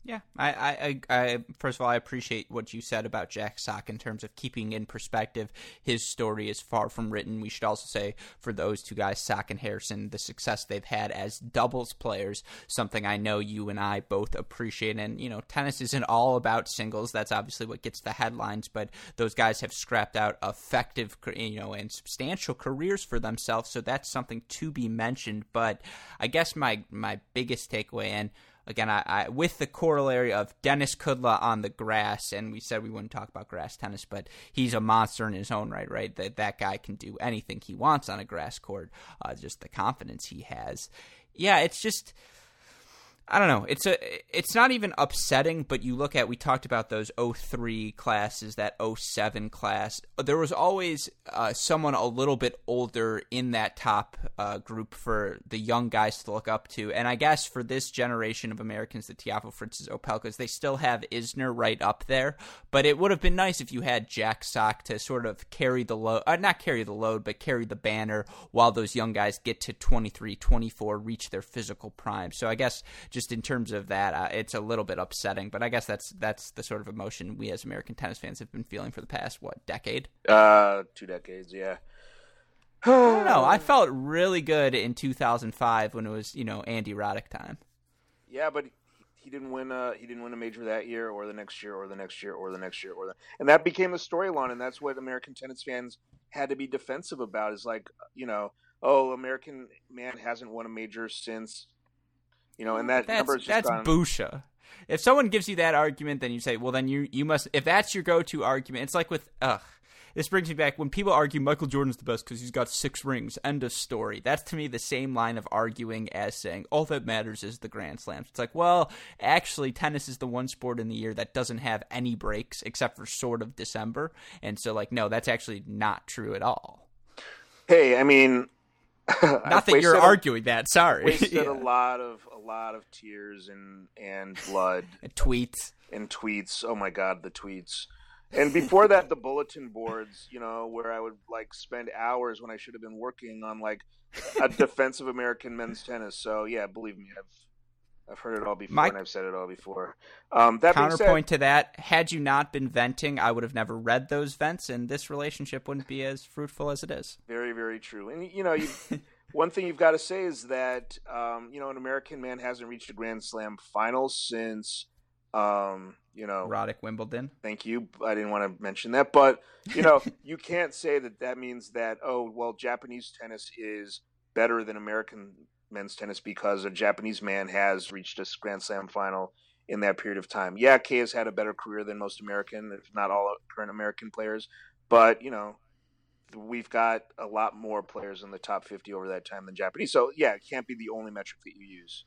yeah, I, I, I, first of all, I appreciate what you said about Jack Sock in terms of keeping in perspective. His story is far from written. We should also say for those two guys, Sock and Harrison, the success they've had as doubles players, something I know you and I both appreciate. And you know, tennis isn't all about singles. That's obviously what gets the headlines. But those guys have scrapped out effective, you know, and substantial careers for themselves. So that's something to be mentioned. But I guess my my biggest takeaway and again, I, I, with the corollary of Denis Kudla on the grass, and we said we wouldn't talk about grass tennis, but he's a monster in his own right, right? That that guy can do anything he wants on a grass court. Uh, just the confidence he has. Yeah, it's just I don't know. It's a it's not even upsetting, but you look at we talked about those 03 classes, that 07 class. There was always uh, someone a little bit older in that top uh, group for the young guys to look up to. And I guess for this generation of Americans, the Tiafoe Fritzes, Opelkas, they still have Isner right up there. But it would have been nice if you had Jack Sock to sort of carry the load, uh, not carry the load, but carry the banner while those young guys get to 23, 24, reach their physical prime. So I guess just just in terms of that, uh, it's a little bit upsetting. But I guess that's that's the sort of emotion we as American tennis fans have been feeling for the past what decade? Uh, two decades, yeah. I don't know. I felt really good in 2005 when it was you know Andy Roddick time. Yeah, but he didn't win a he didn't win a major that year or the next year or the next year or the next year or the and that became the storyline and that's what American tennis fans had to be defensive about is like you know oh American man hasn't won a major since you know, and that that's, number that's gone. busha. If someone gives you that argument, then you say, well, then you you must. If that's your go-to argument, it's like with ugh. This brings me back when people argue Michael Jordan's the best because he's got six rings. End of story. That's to me the same line of arguing as saying all that matters is the Grand Slams. It's like, well, actually, tennis is the one sport in the year that doesn't have any breaks except for sort of December, and so like, no, that's actually not true at all. Hey, I mean, Not that you're arguing that. Sorry. Wasted yeah. a lot of a lot of tears and and blood. and tweets. And tweets. Oh my god, the tweets. And before that, the bulletin boards. You know, where I would like spend hours when I should have been working on like a defensive American men's tennis. So yeah, believe me, I've I've heard it all before, My, and I've said it all before. Um, that counterpoint said, to that: had you not been venting, I would have never read those vents, and this relationship wouldn't be as fruitful as it is. Very, very true. And you know, one thing you've got to say is that um, you know an American man hasn't reached a Grand Slam final since um, you know Roddick Wimbledon. Thank you. I didn't want to mention that, but you know, you can't say that that means that oh well, Japanese tennis is better than American men's tennis because a Japanese man has reached a Grand Slam final in that period of time. Yeah, Kei has had a better career than most American, if not all current American players, but you know, we've got a lot more players in the top 50 over that time than Japanese. So yeah, it can't be the only metric that you use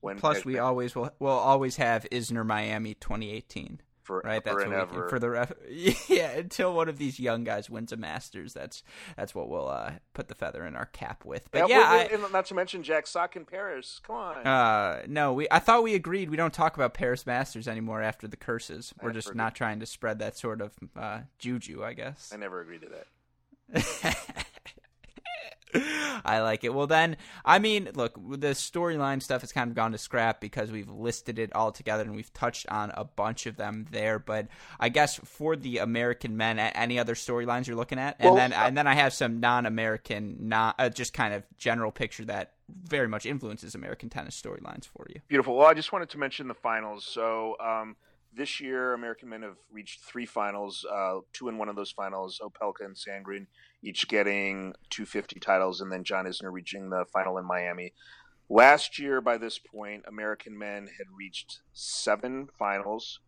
When Plus, we always will will always have Isner Miami 2018. For Right, that's and ever. can, for the ref. Yeah, until one of these young guys wins a Masters, that's that's what we'll uh, put the feather in our cap with. But yeah, well, I, and not to mention Jack Sock in Paris. Come on. Uh, no, we. I thought we agreed we don't talk about Paris Masters anymore after the curses. We're I just not trying to spread that sort of uh, juju, I guess. I never agreed to that. I like it. Well, then, I mean, look, the storyline stuff has kind of gone to scrap because we've listed it all together and we've touched on a bunch of them there. But I guess for the American men, any other storylines you're looking at, and Well, then uh, and then I have some non-American, not uh, just kind of general picture that very much influences American tennis storylines for you. Beautiful. Well, I just wanted to mention the finals. So um, this year, American men have reached three finals. Uh, two in one of those finals, Opelka and Sandgren, each getting 250 titles, and then John Isner reaching the final in Miami. Last year, by this point, American men had reached seven finals,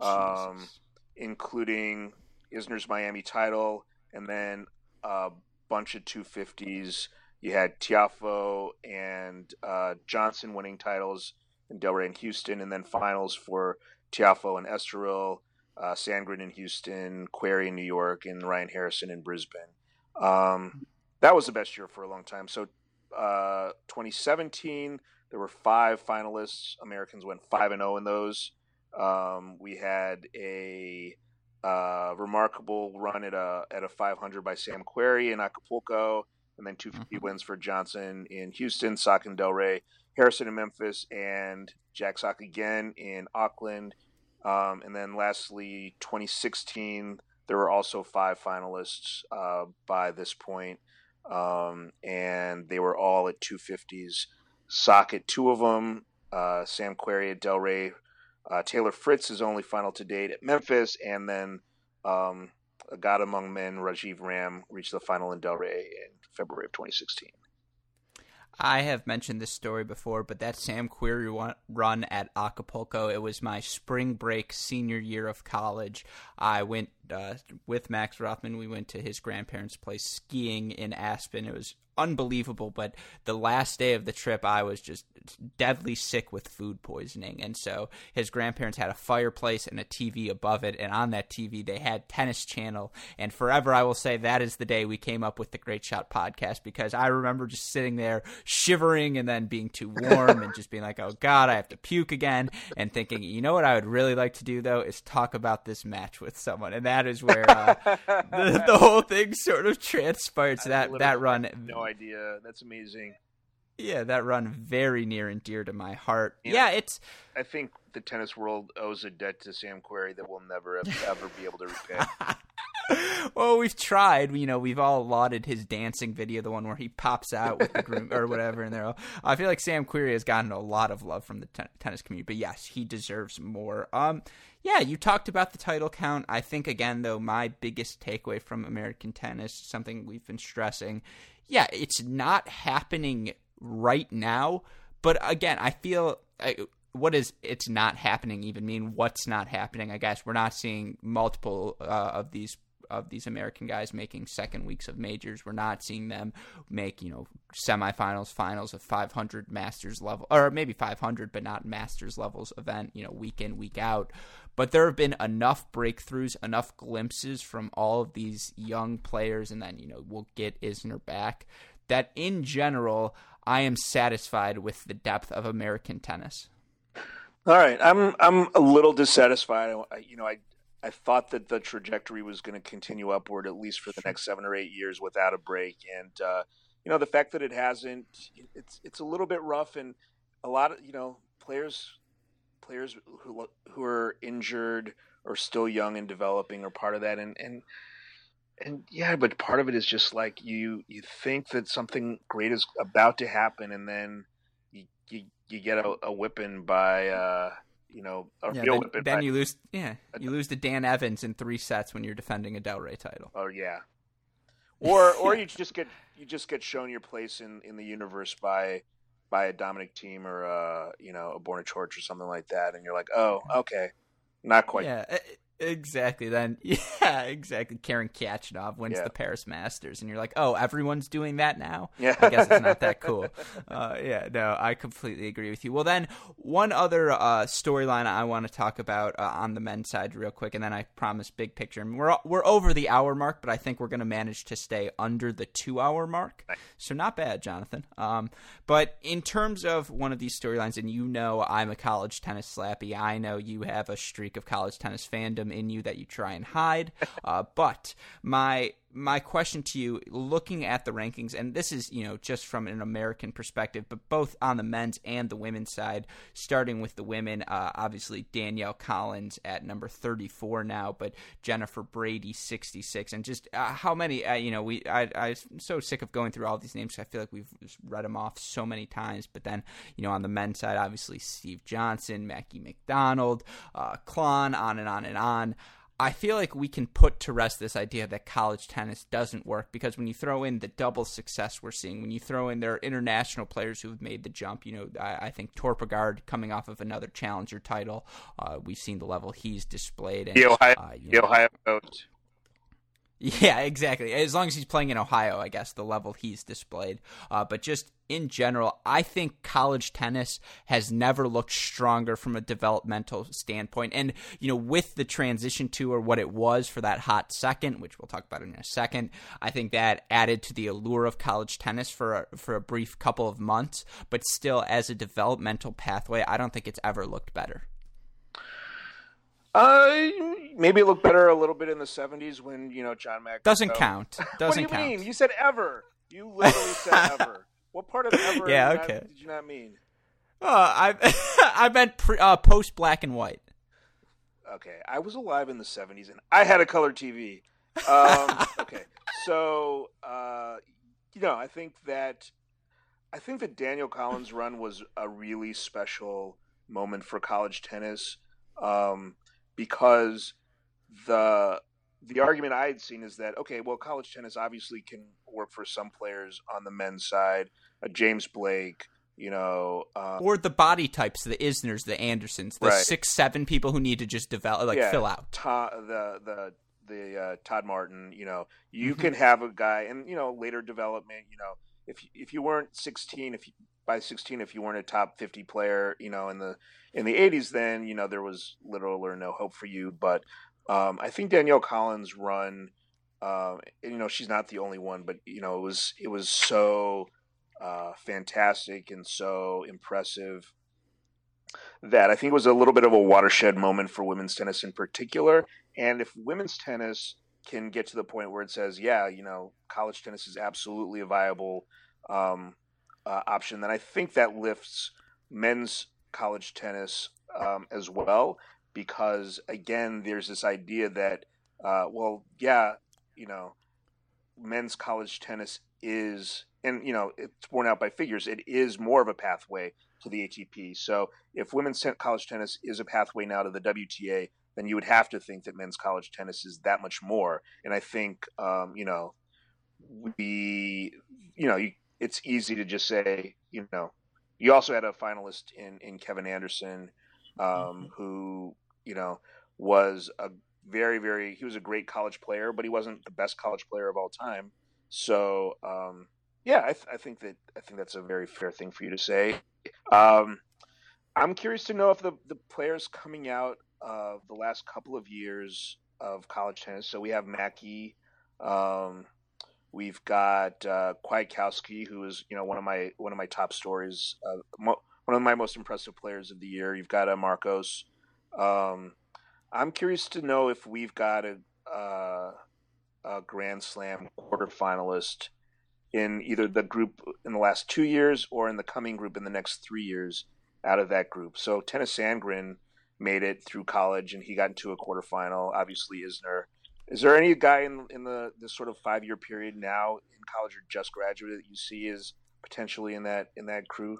um, including Isner's Miami title, and then a bunch of 250s. You had Tiafoe and uh, Johnson winning titles in Delray and Houston, and then finals for Tiafoe and Estoril, uh, Sandgren in Houston, Querrey in New York, and Ryan Harrison in Brisbane. Um, that was the best year for a long time. So, uh, 2017, there were five finalists. Americans went five and zero in those. Um, we had a uh, remarkable run at a at a 500 by Sam Querrey in Acapulco, and then 250 Mhm. wins for Johnson in Houston, Sock and Delray, Harrison in Memphis, and Jack Sock again in Auckland. Um, and then lastly, 2016, there were also five finalists uh, by this point, um, and they were all at 250s. Socket, two of them, uh, Sam Querrey at Delray, uh, Taylor Fritz is only final to date at Memphis, and then um, a God Among Men, Rajeev Ram, reached the final in Delray in February of 2016. I have mentioned this story before, but that Sam Querrey run at Acapulco, it was my spring break senior year of college. I went uh, with Max Rothman. We went to his grandparents' place skiing in Aspen. It was unbelievable, but the last day of the trip, I was just deadly sick with food poisoning. And so his grandparents had a fireplace and a TV above it, and on that TV, they had Tennis Channel. And forever, I will say that is the day we came up with the Great Shot podcast because I remember just sitting there shivering and then being too warm and just being like, oh God, I have to puke again. And thinking, you know what I would really like to do though is talk about this match with someone. And that is where uh, the, the whole thing sort of transpires. I that, that run, No idea. That's amazing. yeah, that run very near and dear to my heart. Yeah. Yeah, it's I think the tennis world owes a debt to Sam Querrey that we'll never ever be able to repay. well, we've tried. You know, we've all lauded his dancing video, the one where he pops out with the groom or whatever. And they're all, I feel like Sam Querrey has gotten a lot of love from the ten- tennis community, but yes, he deserves more. Um, yeah, you talked about the title count. I think again, though, my biggest takeaway from American tennis, something we've been stressing, yeah, it's not happening right now. But again, I feel. I, what does it's not happening even mean? What's not happening? I guess we're not seeing multiple uh, of these of these American guys making second weeks of majors. We're not seeing them make you know semifinals, finals of 500 Masters level, or maybe 500, but not Masters levels event. You know, week in week out. But there have been enough breakthroughs, enough glimpses from all of these young players, and then you know we'll get Isner back. That in general, I am satisfied with the depth of American tennis. All right, I'm I'm a little dissatisfied. You know, I I thought that the trajectory was going to continue upward at least for the next seven or eight years without a break, and uh, you know the fact that it hasn't, it's it's a little bit rough, and a lot of you know players players who who are injured or still young and developing are part of that, and and and yeah, but part of it is just like you you think that something great is about to happen, and then you you, you get a, a whipping by uh, you know a Yeah, real then, whipping then you lose. Yeah, you lose to Dan Evans in three sets when you're defending a Delray title. oh yeah, or or you just get you just get shown your place in in the universe by by a Dominic Thiem or uh you know a Borna Coric or something like that, and you're like, oh okay, not quite. Yeah, uh, Exactly. Then, yeah, exactly. Karen Khachanov wins yeah. the Paris Masters, and you're like, oh, everyone's doing that now. Yeah, I guess it's not that cool. Uh, yeah, no, I completely agree with you. Well, then one other uh, storyline I want to talk about uh, on the men's side, real quick, and then I promise big picture. Mean, we're we're over the hour mark, but I think we're going to manage to stay under the two hour mark. So not bad, Jonathan. Um, but in terms of one of these storylines, and you know, I'm a college tennis slappy. I know you have a streak of college tennis fandom in you that you try and hide. Uh, but my my question to you, looking at the rankings, and this is you know just from an American perspective, but both on the men's and the women's side. Starting with the women, uh, obviously Danielle Collins at number thirty four now, but Jennifer Brady sixty six, and just uh, how many? Uh, you know, we I I'm so sick of going through all these names. I feel like we've read them off so many times. But then you know on the men's side, obviously Steve Johnson, Mackie McDonald, uh, Klahn, on and on and on. I feel like we can put to rest this idea that college tennis doesn't work because when you throw in the double success we're seeing, when you throw in there are international players who have made the jump, you know, I, I think Torpegaard coming off of another challenger title, uh, we've seen the level he's displayed. And, the Ohio, uh, the know, Ohio coach. Yeah, exactly. As long as he's playing in Ohio, I guess the level he's displayed. Uh, but just in general, I think college tennis has never looked stronger from a developmental standpoint. And you know, with the transition to or what it was for that hot second, which we'll talk about in a second, I think that added to the allure of college tennis for a, for a brief couple of months. But still, as a developmental pathway, I don't think it's ever looked better. Uh, maybe it looked better a little bit in the '70s when you know John Mack doesn't count. Doesn't what do you count. mean? You said ever. You literally said ever. What part of ever? yeah. Okay. Not, did you not mean? Oh, I I meant pre, uh, post black and white. Okay, I was alive in the '70s and I had a color TV. Um, okay, so uh, you know, I think that I think that Danielle Collins' run was a really special moment for college tennis. Um, because the the argument I had seen is that okay, well, college tennis obviously can work for some players on the men's side. A James Blake, you know, uh, or the body types, the Isners, the Andersons, the right. six, seven people who need to just develop, like yeah, fill out. Todd, the the the uh, Todd Martin, you know, you mm-hmm. can have a guy, and you know, later development, you know, if if you weren't sixteen, if you, by sixteen, if you weren't a top fifty player, you know, in the in the 80s, then you know there was little or no hope for you. But um, I think Danielle Collins' run, uh, you know, she's not the only one, but you know, it was it was so uh, fantastic and so impressive that I think it was a little bit of a watershed moment for women's tennis in particular. And if women's tennis can get to the point where it says, yeah, you know, college tennis is absolutely a viable um, uh, option, then I think that lifts men's college tennis um, as well, because again, there's this idea that, uh, well, yeah, you know, men's college tennis is, and you know, it's borne out by figures. It is more of a pathway to the ATP. So if women's college tennis is a pathway now to the WTA, then you would have to think that men's college tennis is that much more. And I think, um, you know, we, you know, you, it's easy to just say, you know, you also had a finalist in in Kevin Anderson, um, mm-hmm. who you know was a very very he was a great college player, but he wasn't the best college player of all time. So um, yeah, I, th- I, think that I think that's a very fair thing for you to say. Um, I'm curious to know if the the players coming out of the last couple of years of college tennis. So we have Mackie. Um, We've got uh, Kwiatkowski, who is you know one of my one of my top stories, uh, mo- one of my most impressive players of the year. You've got uh, Marcos. Um, I'm curious to know if we've got a, uh, a Grand Slam quarterfinalist in either the group in the last two years or in the coming group in the next three years out of that group. So Tennys Sandgren made it through college and he got into a quarterfinal. Obviously, Isner is there any guy in in the this sort of five year period now in college or just graduated that you see is potentially in that in that crew?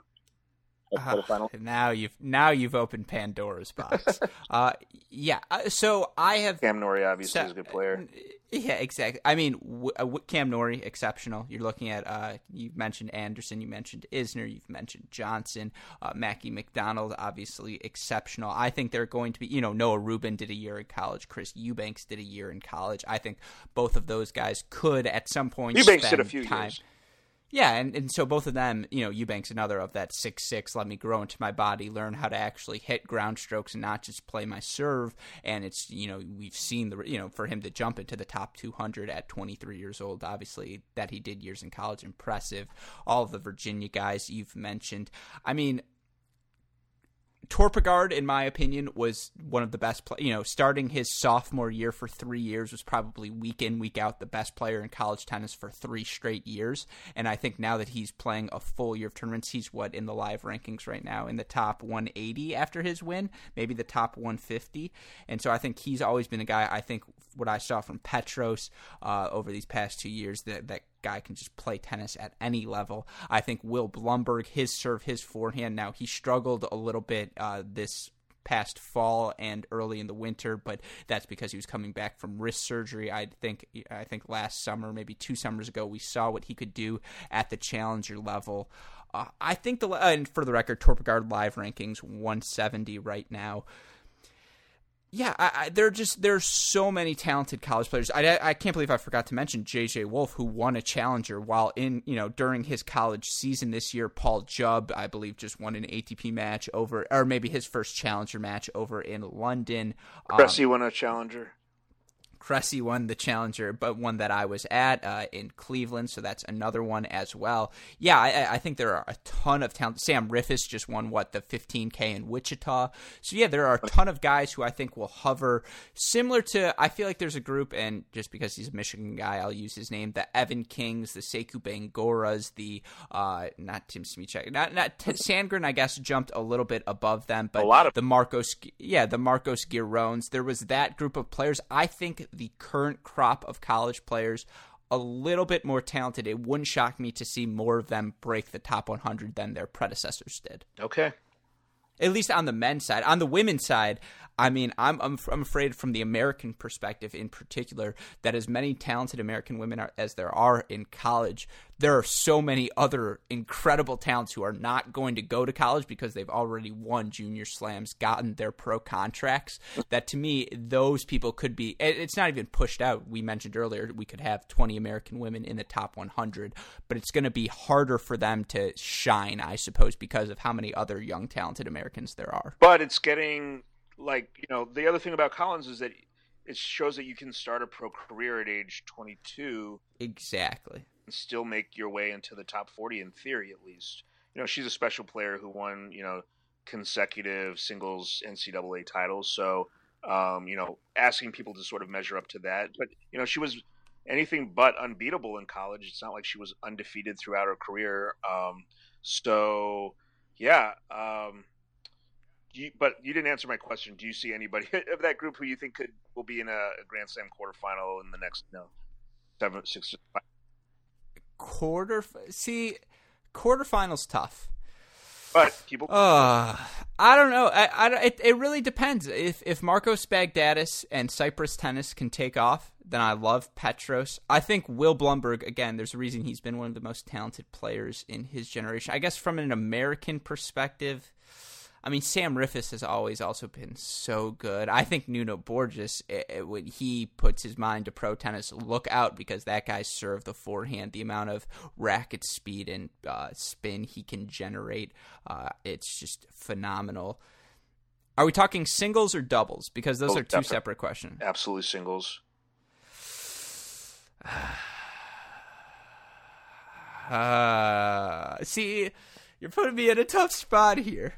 Uh, now you've now you've opened Pandora's box. uh, yeah. Uh, so I have Cam Norrie obviously so, is a good player. Yeah, exactly. I mean, w- uh, Cam Norrie, exceptional. You're looking at, uh, you mentioned Anderson, you mentioned Isner, you've mentioned Johnson, uh, Mackie McDonald, obviously exceptional. I think they're going to be, you know, Noah Rubin did a year in college, Chris Eubanks did a year in college. I think both of those guys could at some point Eubanks did a few time. years. Yeah, and, and so both of them, you know, Eubanks another of that six six. Let me grow into my body, learn how to actually hit ground strokes and not just play my serve. And it's you know we've seen the you know for him to jump into the top 200 at 23 years old, obviously that he did years in college, impressive. All the Virginia guys you've mentioned. I mean, Torpegaard, in my opinion, was one of the best. Play- you know, starting his sophomore year for three years was probably week in week out the best player in college tennis for three straight years. And I think now that he's playing a full year of tournaments, he's what in the live rankings right now in the top 180 after his win, maybe the top 150. And so I think he's always been a guy. I think what I saw from Petros uh, over these past two years that that guy can just play tennis at any level. I think Will Blumberg, his serve, his forehand. Now he struggled a little bit uh, this past fall and early in the winter, but that's because he was coming back from wrist surgery. I think I think last summer, maybe two summers ago, we saw what he could do at the challenger level. Uh, I think the and for the record, Torpegaard live rankings 170 right now yeah, I, I, there are just there's so many talented college players. I, I can't believe I forgot to mention J.J. Wolf, who won a challenger while in you know during his college season this year. Paul Jubb, I believe, just won an ATP match over, or maybe his first challenger match over in London. Cressy um, won a challenger. Cressy won the challenger, but one that I was at uh, in Cleveland, so that's another one as well. Yeah, I, I, think there are a ton of talent. Sam Riffice just won what the 15K in Wichita, so yeah, there are a ton of guys who I think will hover similar to. I feel like there's a group, and just because he's a Michigan guy, I'll use his name: the Evan Kings, the Sekou Bangouras, the uh, not Tim Smyczek, not not T- Sandgren. I guess jumped a little bit above them, but a lot of the Marcos, yeah, the Marcos Girons. There was that group of players. I think the current crop of college players a little bit more talented. It wouldn't shock me to see more of them break the top 100 than their predecessors did. Okay. At least on the men's side. On the women's side, I mean, I'm, I'm I'm afraid from the American perspective in particular that as many talented American women are, as there are in college, there are so many other incredible talents who are not going to go to college because they've already won junior slams, gotten their pro contracts. That to me, those people could be. It's not even pushed out. We mentioned earlier we could have 20 American women in the top 100, but it's going to be harder for them to shine, I suppose, because of how many other young talented Americans there are. But it's getting like you know the other thing about Collins is that it shows that you can start a pro career at age 22 exactly and still make your way into the top 40 in theory at least you know she's a special player who won you know consecutive singles ncaa titles so um, you know asking people to sort of measure up to that but you know she was anything but unbeatable in college it's not like she was undefeated throughout her career um, so yeah um, you, but you didn't answer my question. Do you see anybody of that group who you think could will be in a, a Grand Slam quarterfinal in the next no seven six five? Quarter? See, quarterfinals tough. But people, uh, I don't know. I, I, it, it really depends. If if Marcos Baghdatis and Cyprus Tennis can take off, then I love Petros. I think Will Blumberg again. There's a reason he's been one of the most talented players in his generation. I guess from an American perspective, I mean, Sam Riffice has always also been so good. I think Nuno Borges, it, it, when he puts his mind to pro tennis, look out because that guy served the forehand. The amount of racket speed and uh, spin he can generate, uh, it's just phenomenal. Are we talking singles or doubles? Because those oh, are two definitely. separate questions. Absolutely singles. uh, see, you're putting me in a tough spot here.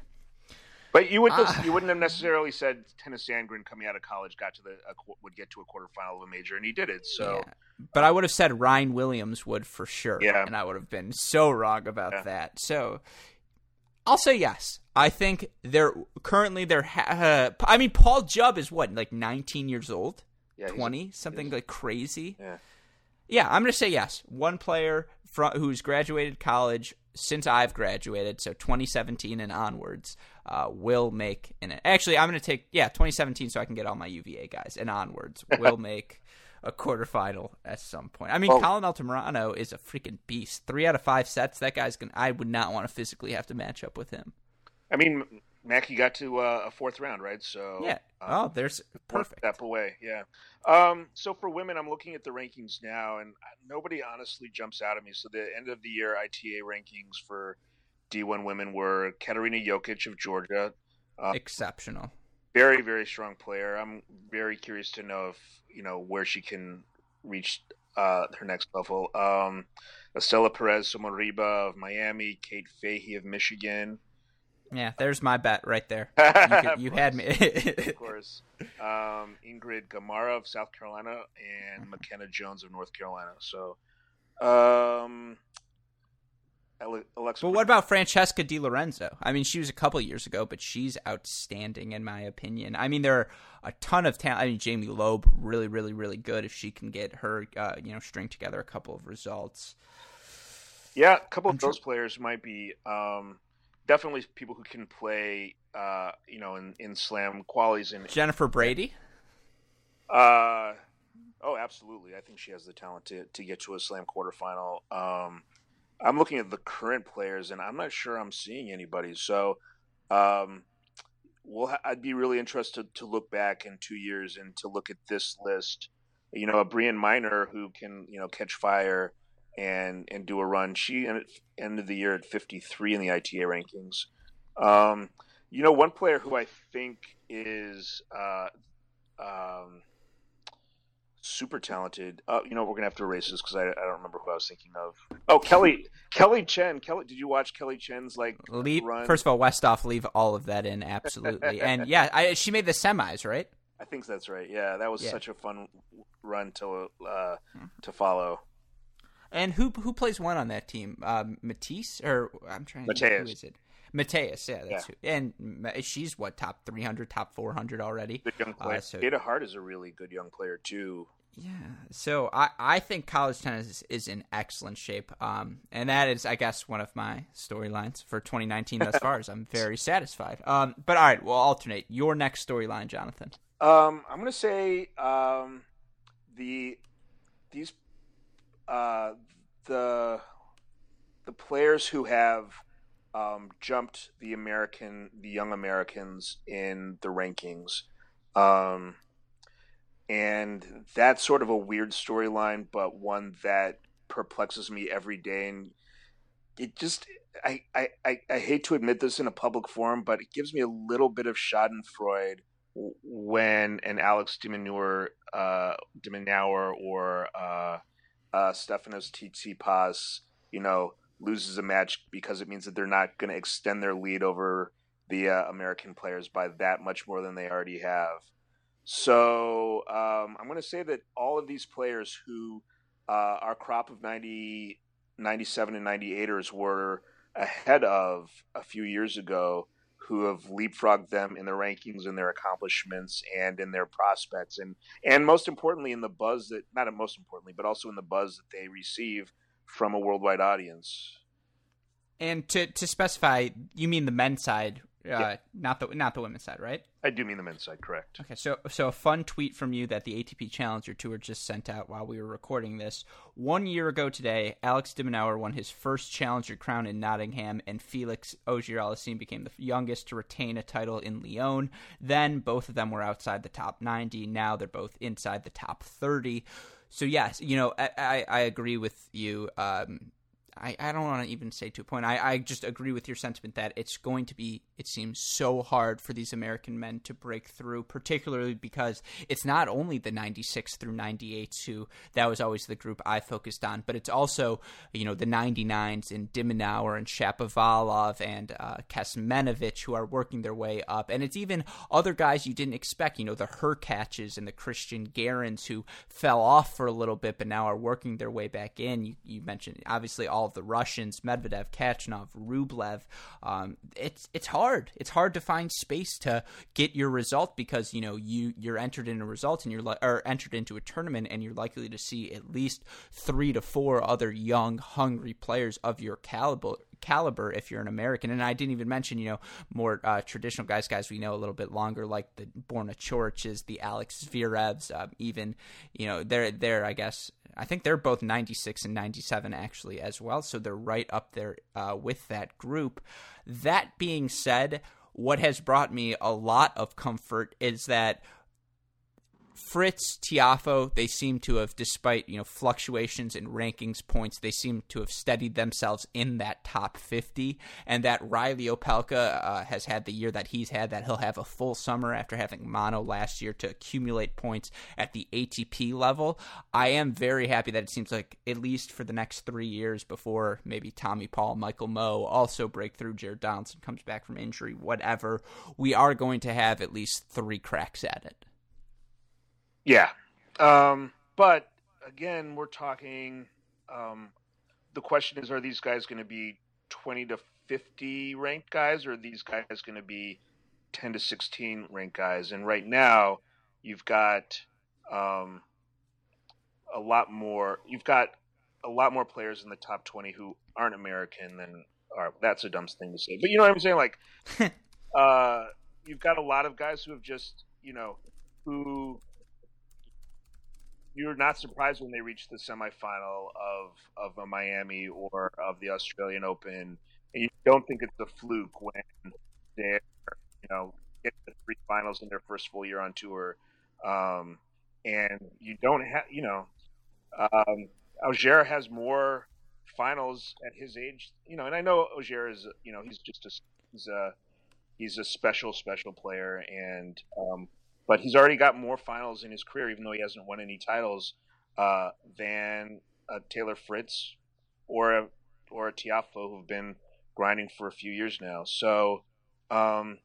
But you would uh, you wouldn't have necessarily said Tennys Sandgren coming out of college got to the would get to a quarterfinal of a major, and he did it. So, yeah. but I would have said Ryan Williams would for sure. Yeah, and I would have been so wrong about yeah. that. So, I'll say yes. I think they're currently they're. Ha- uh, I mean, Paul Jubb is what like 19 years old, yeah, 20 something like crazy. Yeah. Yeah, I'm going to say yes. One player who's graduated college since I've graduated, so 2017 and onwards, uh, will make and actually I'm going to take yeah 2017 so I can get all my UVA guys and onwards will make a quarterfinal at some point. I mean, oh. Colin Altamirano is a freaking beast. Three out of five sets. That guy's gonna. I would not want to physically have to match up with him. I mean, Mackie got to uh, a fourth round, right? So yeah. Um, oh, there's perfect step away. Yeah. Um, so for women, I'm looking at the rankings now, and nobody honestly jumps out at me. So the end of the year ITA rankings for D1 women were Katarina Jokic of Georgia. Uh, Exceptional. Very, very strong player. I'm very curious to know if you know where she can reach uh, her next level. Um, Estela Perez Somarriba of Miami, Kate Fahey of Michigan. Yeah, there's my bet right there. You, could, you had me. of course. Um, Ingrid Gamarra of South Carolina and Makenna Jones of North Carolina. So, um, Alexa. But what about Francesca Di Lorenzo? I mean, she was a couple years ago, but she's outstanding in my opinion. I mean, there are a ton of talent. I mean, Jamie Loeb, really, really, really good if she can get her, uh, you know, string together a couple of results. Yeah, a couple I'm of those players might be um, definitely people who can play, uh, you know, in, in slam qualities. And Jennifer Brady. Uh, oh, absolutely. I think she has the talent to to get to a slam quarterfinal. Um, I'm looking at the current players, and I'm not sure I'm seeing anybody. So, um, well, I'd be really interested to look back in two years and to look at this list. You know, a Brienne Minor who can you know catch fire and and do a run. She ended, the year at 53 in the ITA rankings. Um, you know, one player who I think is uh, um, super talented. Uh, you know, we're gonna have to erase this because I, I don't remember who I was thinking of. Oh, Kelly Kelly Chen. Kelly, did you watch Kelly Chen's like leave? Run? First of all, Westhoff, leave all of that in absolutely. and yeah, I, she made the semis, right? I think that's right. Yeah, that was yeah. such a fun run to uh, to follow. And who who plays one on that team? Um, Matisse or I'm trying. Mateus. Who is it? Mateus, yeah, that's yeah. Who, and she's what top 300, top 400 already. Good young player. Uh, so, Ada Hart is a really good young player too. Yeah, so I, I think college tennis is, is in excellent shape, um, and that is, I guess, one of my storylines for 2019 thus far. As I'm very satisfied. Um, but all right, we'll alternate. Your next storyline, Jonathan. Um, I'm going to say um, the these uh, the the players who have um, jumped the American, the young Americans in the rankings. Um, and that's sort of a weird storyline, but one that perplexes me every day. And it just, I, I, I, I hate to admit this in a public forum, but it gives me a little bit of Schadenfreude when an Alex de Minaur, uh, de Minaur or uh, uh, Stefanos Tsitsipas, you know, loses a match because it means that they're not going to extend their lead over the uh, American players by that much more than they already have. So um, I'm going to say that all of these players who uh, our crop of 90, 97 and 98ers were ahead of a few years ago who have leapfrogged them in their rankings and their accomplishments and in their prospects and and most importantly in the buzz that not most importantly but also in the buzz that they receive from a worldwide audience. And to to specify, you mean the men's side, uh, yeah. not the not the women's side, right? I do mean the men's side, correct. Okay, so so a fun tweet from you that the ATP Challenger Tour just sent out while we were recording this. One year ago today, Alex de Minaur won his first Challenger crown in Nottingham, and Felix Auger-Aliassime became the youngest to retain a title in Lyon. Then both of them were outside the top 90. Now they're both inside the top 30 so yes, you know, I, I, I agree with you. Um, I, I don't want to even say to a point. I, I just agree with your sentiment that it's going to be, it seems so hard for these American men to break through, particularly because it's not only the 96 through 98s who that was always the group I focused on, but it's also, you know, the 99s and de Minaur and Shapovalov and uh, who are working their way up. And it's even other guys you didn't expect, you know, the Hurkaczes and the Cristian Garins who fell off for a little bit, but now are working their way back in. You, you mentioned, obviously, all all the Russians, Medvedev, Khachanov, Rublev. Um, it's it's hard. It's hard to find space to get your result because you know you you're entered in a result and you're or entered into a tournament and you're likely to see at least three to four other young, hungry players of your caliber caliber if you're an American. And I didn't even mention, you know, more uh, traditional guys, guys we know a little bit longer, like the Borna Corics, the Alex Zverevs, uh, even, you know, they're, they're, I guess, I think they're both 96 and 97 actually as well. So they're right up there uh, with that group. That being said, what has brought me a lot of comfort is that Fritz, Tiafoe, they seem to have, despite you know fluctuations in rankings points, they seem to have steadied themselves in that top 50. And that Reilly Opelka uh, has had the year that he's had, that he'll have a full summer after having mono last year to accumulate points at the ATP level. I am very happy that it seems like at least for the next three years before maybe Tommy Paul, Michael Mmoh also break through, Jared Donaldson comes back from injury, whatever, we are going to have at least three cracks at it. Yeah. Um, but again, we're talking. Um, the question is, are these guys going to be 20 to 50 ranked guys, or are these guys going to be 10 to 16 ranked guys? And right now, you've got um, a lot more. You've got a lot more players in the top 20 who aren't American than are. That's a dumb thing to say, but you know what I'm saying. Like, uh, you've got a lot of guys who have just, you know, who you're not surprised when they reach the semifinal of of a Miami or of the Australian Open, and you don't think it's a fluke when they're you know get the three finals in their first full year on tour, um, and you don't have you know um, has more finals at his age, you know, and I know Auger is you know he's just a he's a he's a special special player and um, but he's already got more finals in his career, even though he hasn't won any titles, uh, than a Taylor Fritz or a or a Tiafoe who've been grinding for a few years now. So, um,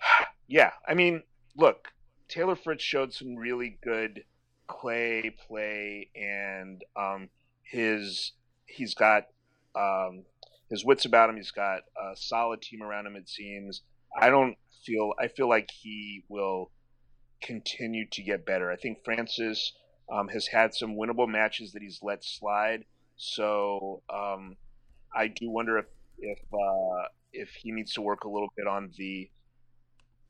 yeah, I mean, look, Taylor Fritz showed some really good clay play, and um, his he's got um, his wits about him. He's got a solid team around him. It seems. I don't feel I feel like he will continue to get better. I think Francis um, has had some winnable matches that he's let slide. So um, I do wonder if if uh, if he needs to work a little bit on the.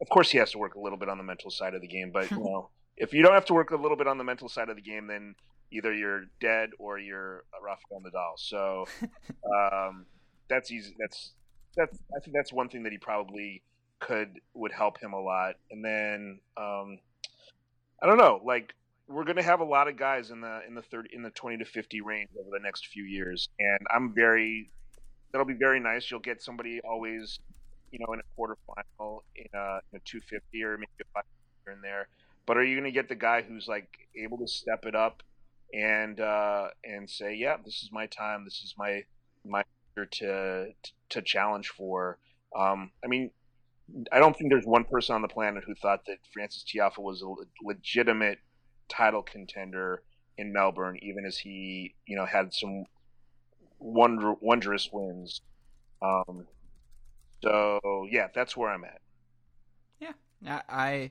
Of course, he has to work a little bit on the mental side of the game, but you know, if you don't have to work a little bit on the mental side of the game, then either you're dead or you're Rafael Nadal. So um, that's easy. That's that's I think that's one thing that he probably could would help him a lot. And then um, I don't know, like we're going to have a lot of guys in the in the 30 in the 20 to 50 range over the next few years. And i'm very that'll be very nice. You'll get somebody always you know in a quarterfinal in a, in a 250 or maybe a five here and there. But are you going to get the guy who's like able to step it up and uh and say yeah this is my time. This is my my to to challenge for um i mean I don't think there's one person on the planet who thought that Francis Tiafoe was a legitimate title contender in Melbourne, even as he, you know, had some wonder wondrous wins. Um, so yeah, that's where I'm at. Yeah, I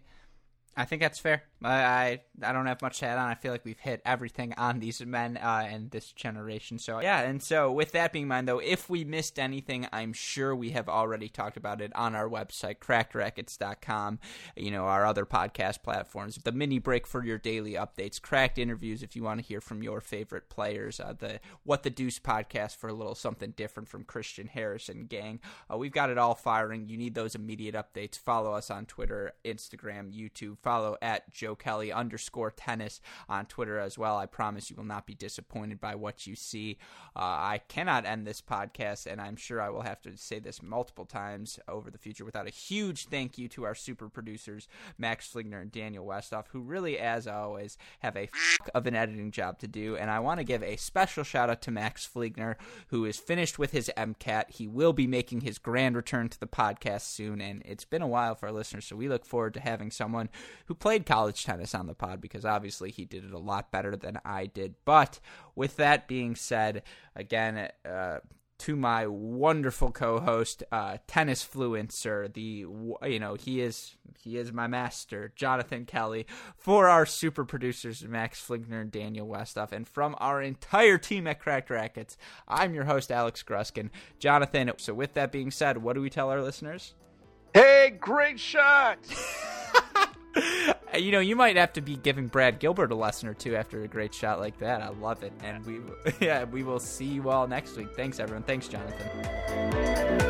I think that's fair. I, I, don't have much to add on. I feel like we've hit everything on these men uh, and this generation. So yeah, and so with that being mind, though, if we missed anything, I'm sure we have already talked about it on our website, crackedracquets.com. You know, our other podcast platforms, the mini break for your daily updates, cracked interviews if you want to hear from your favorite players, uh, the What the Deuce podcast for a little something different from Christian Harrison gang. Uh, we've got it all firing. You need those immediate updates. Follow us on Twitter, Instagram, YouTube. Follow at Joe Kelly underscore tennis on Twitter as well. I promise you will not be disappointed by what you see. Uh, I cannot end this podcast, and I'm sure I will have to say this multiple times over the future without a huge thank you to our super producers, Max Fligner and Daniel Westoff, who really, as always, have a f- of an editing job to do. And I want to give a special shout out to Max Fligner, who is finished with his MCAT. He will be making his grand return to the podcast soon, and it's been a while for our listeners, so we look forward to having someone who played college tennis on the pod because obviously he did it a lot better than I did. But with that being said, again, uh, to my wonderful co-host, uh, tennis fluencer. The you know he is he is my master, Jonathan Kelly. For our super producers, Max Flinkner and Daniel Westoff, and from our entire team at Cracked Racquets, I'm your host Alex Gruskin. Jonathan. So with that being said, what do we tell our listeners? Hey, great shot! you know, you might have to be giving Brad Gilbert a lesson or two after a great shot like that. I love it. And we, yeah, we will see you all next week. Thanks, everyone. Thanks, Jonathan.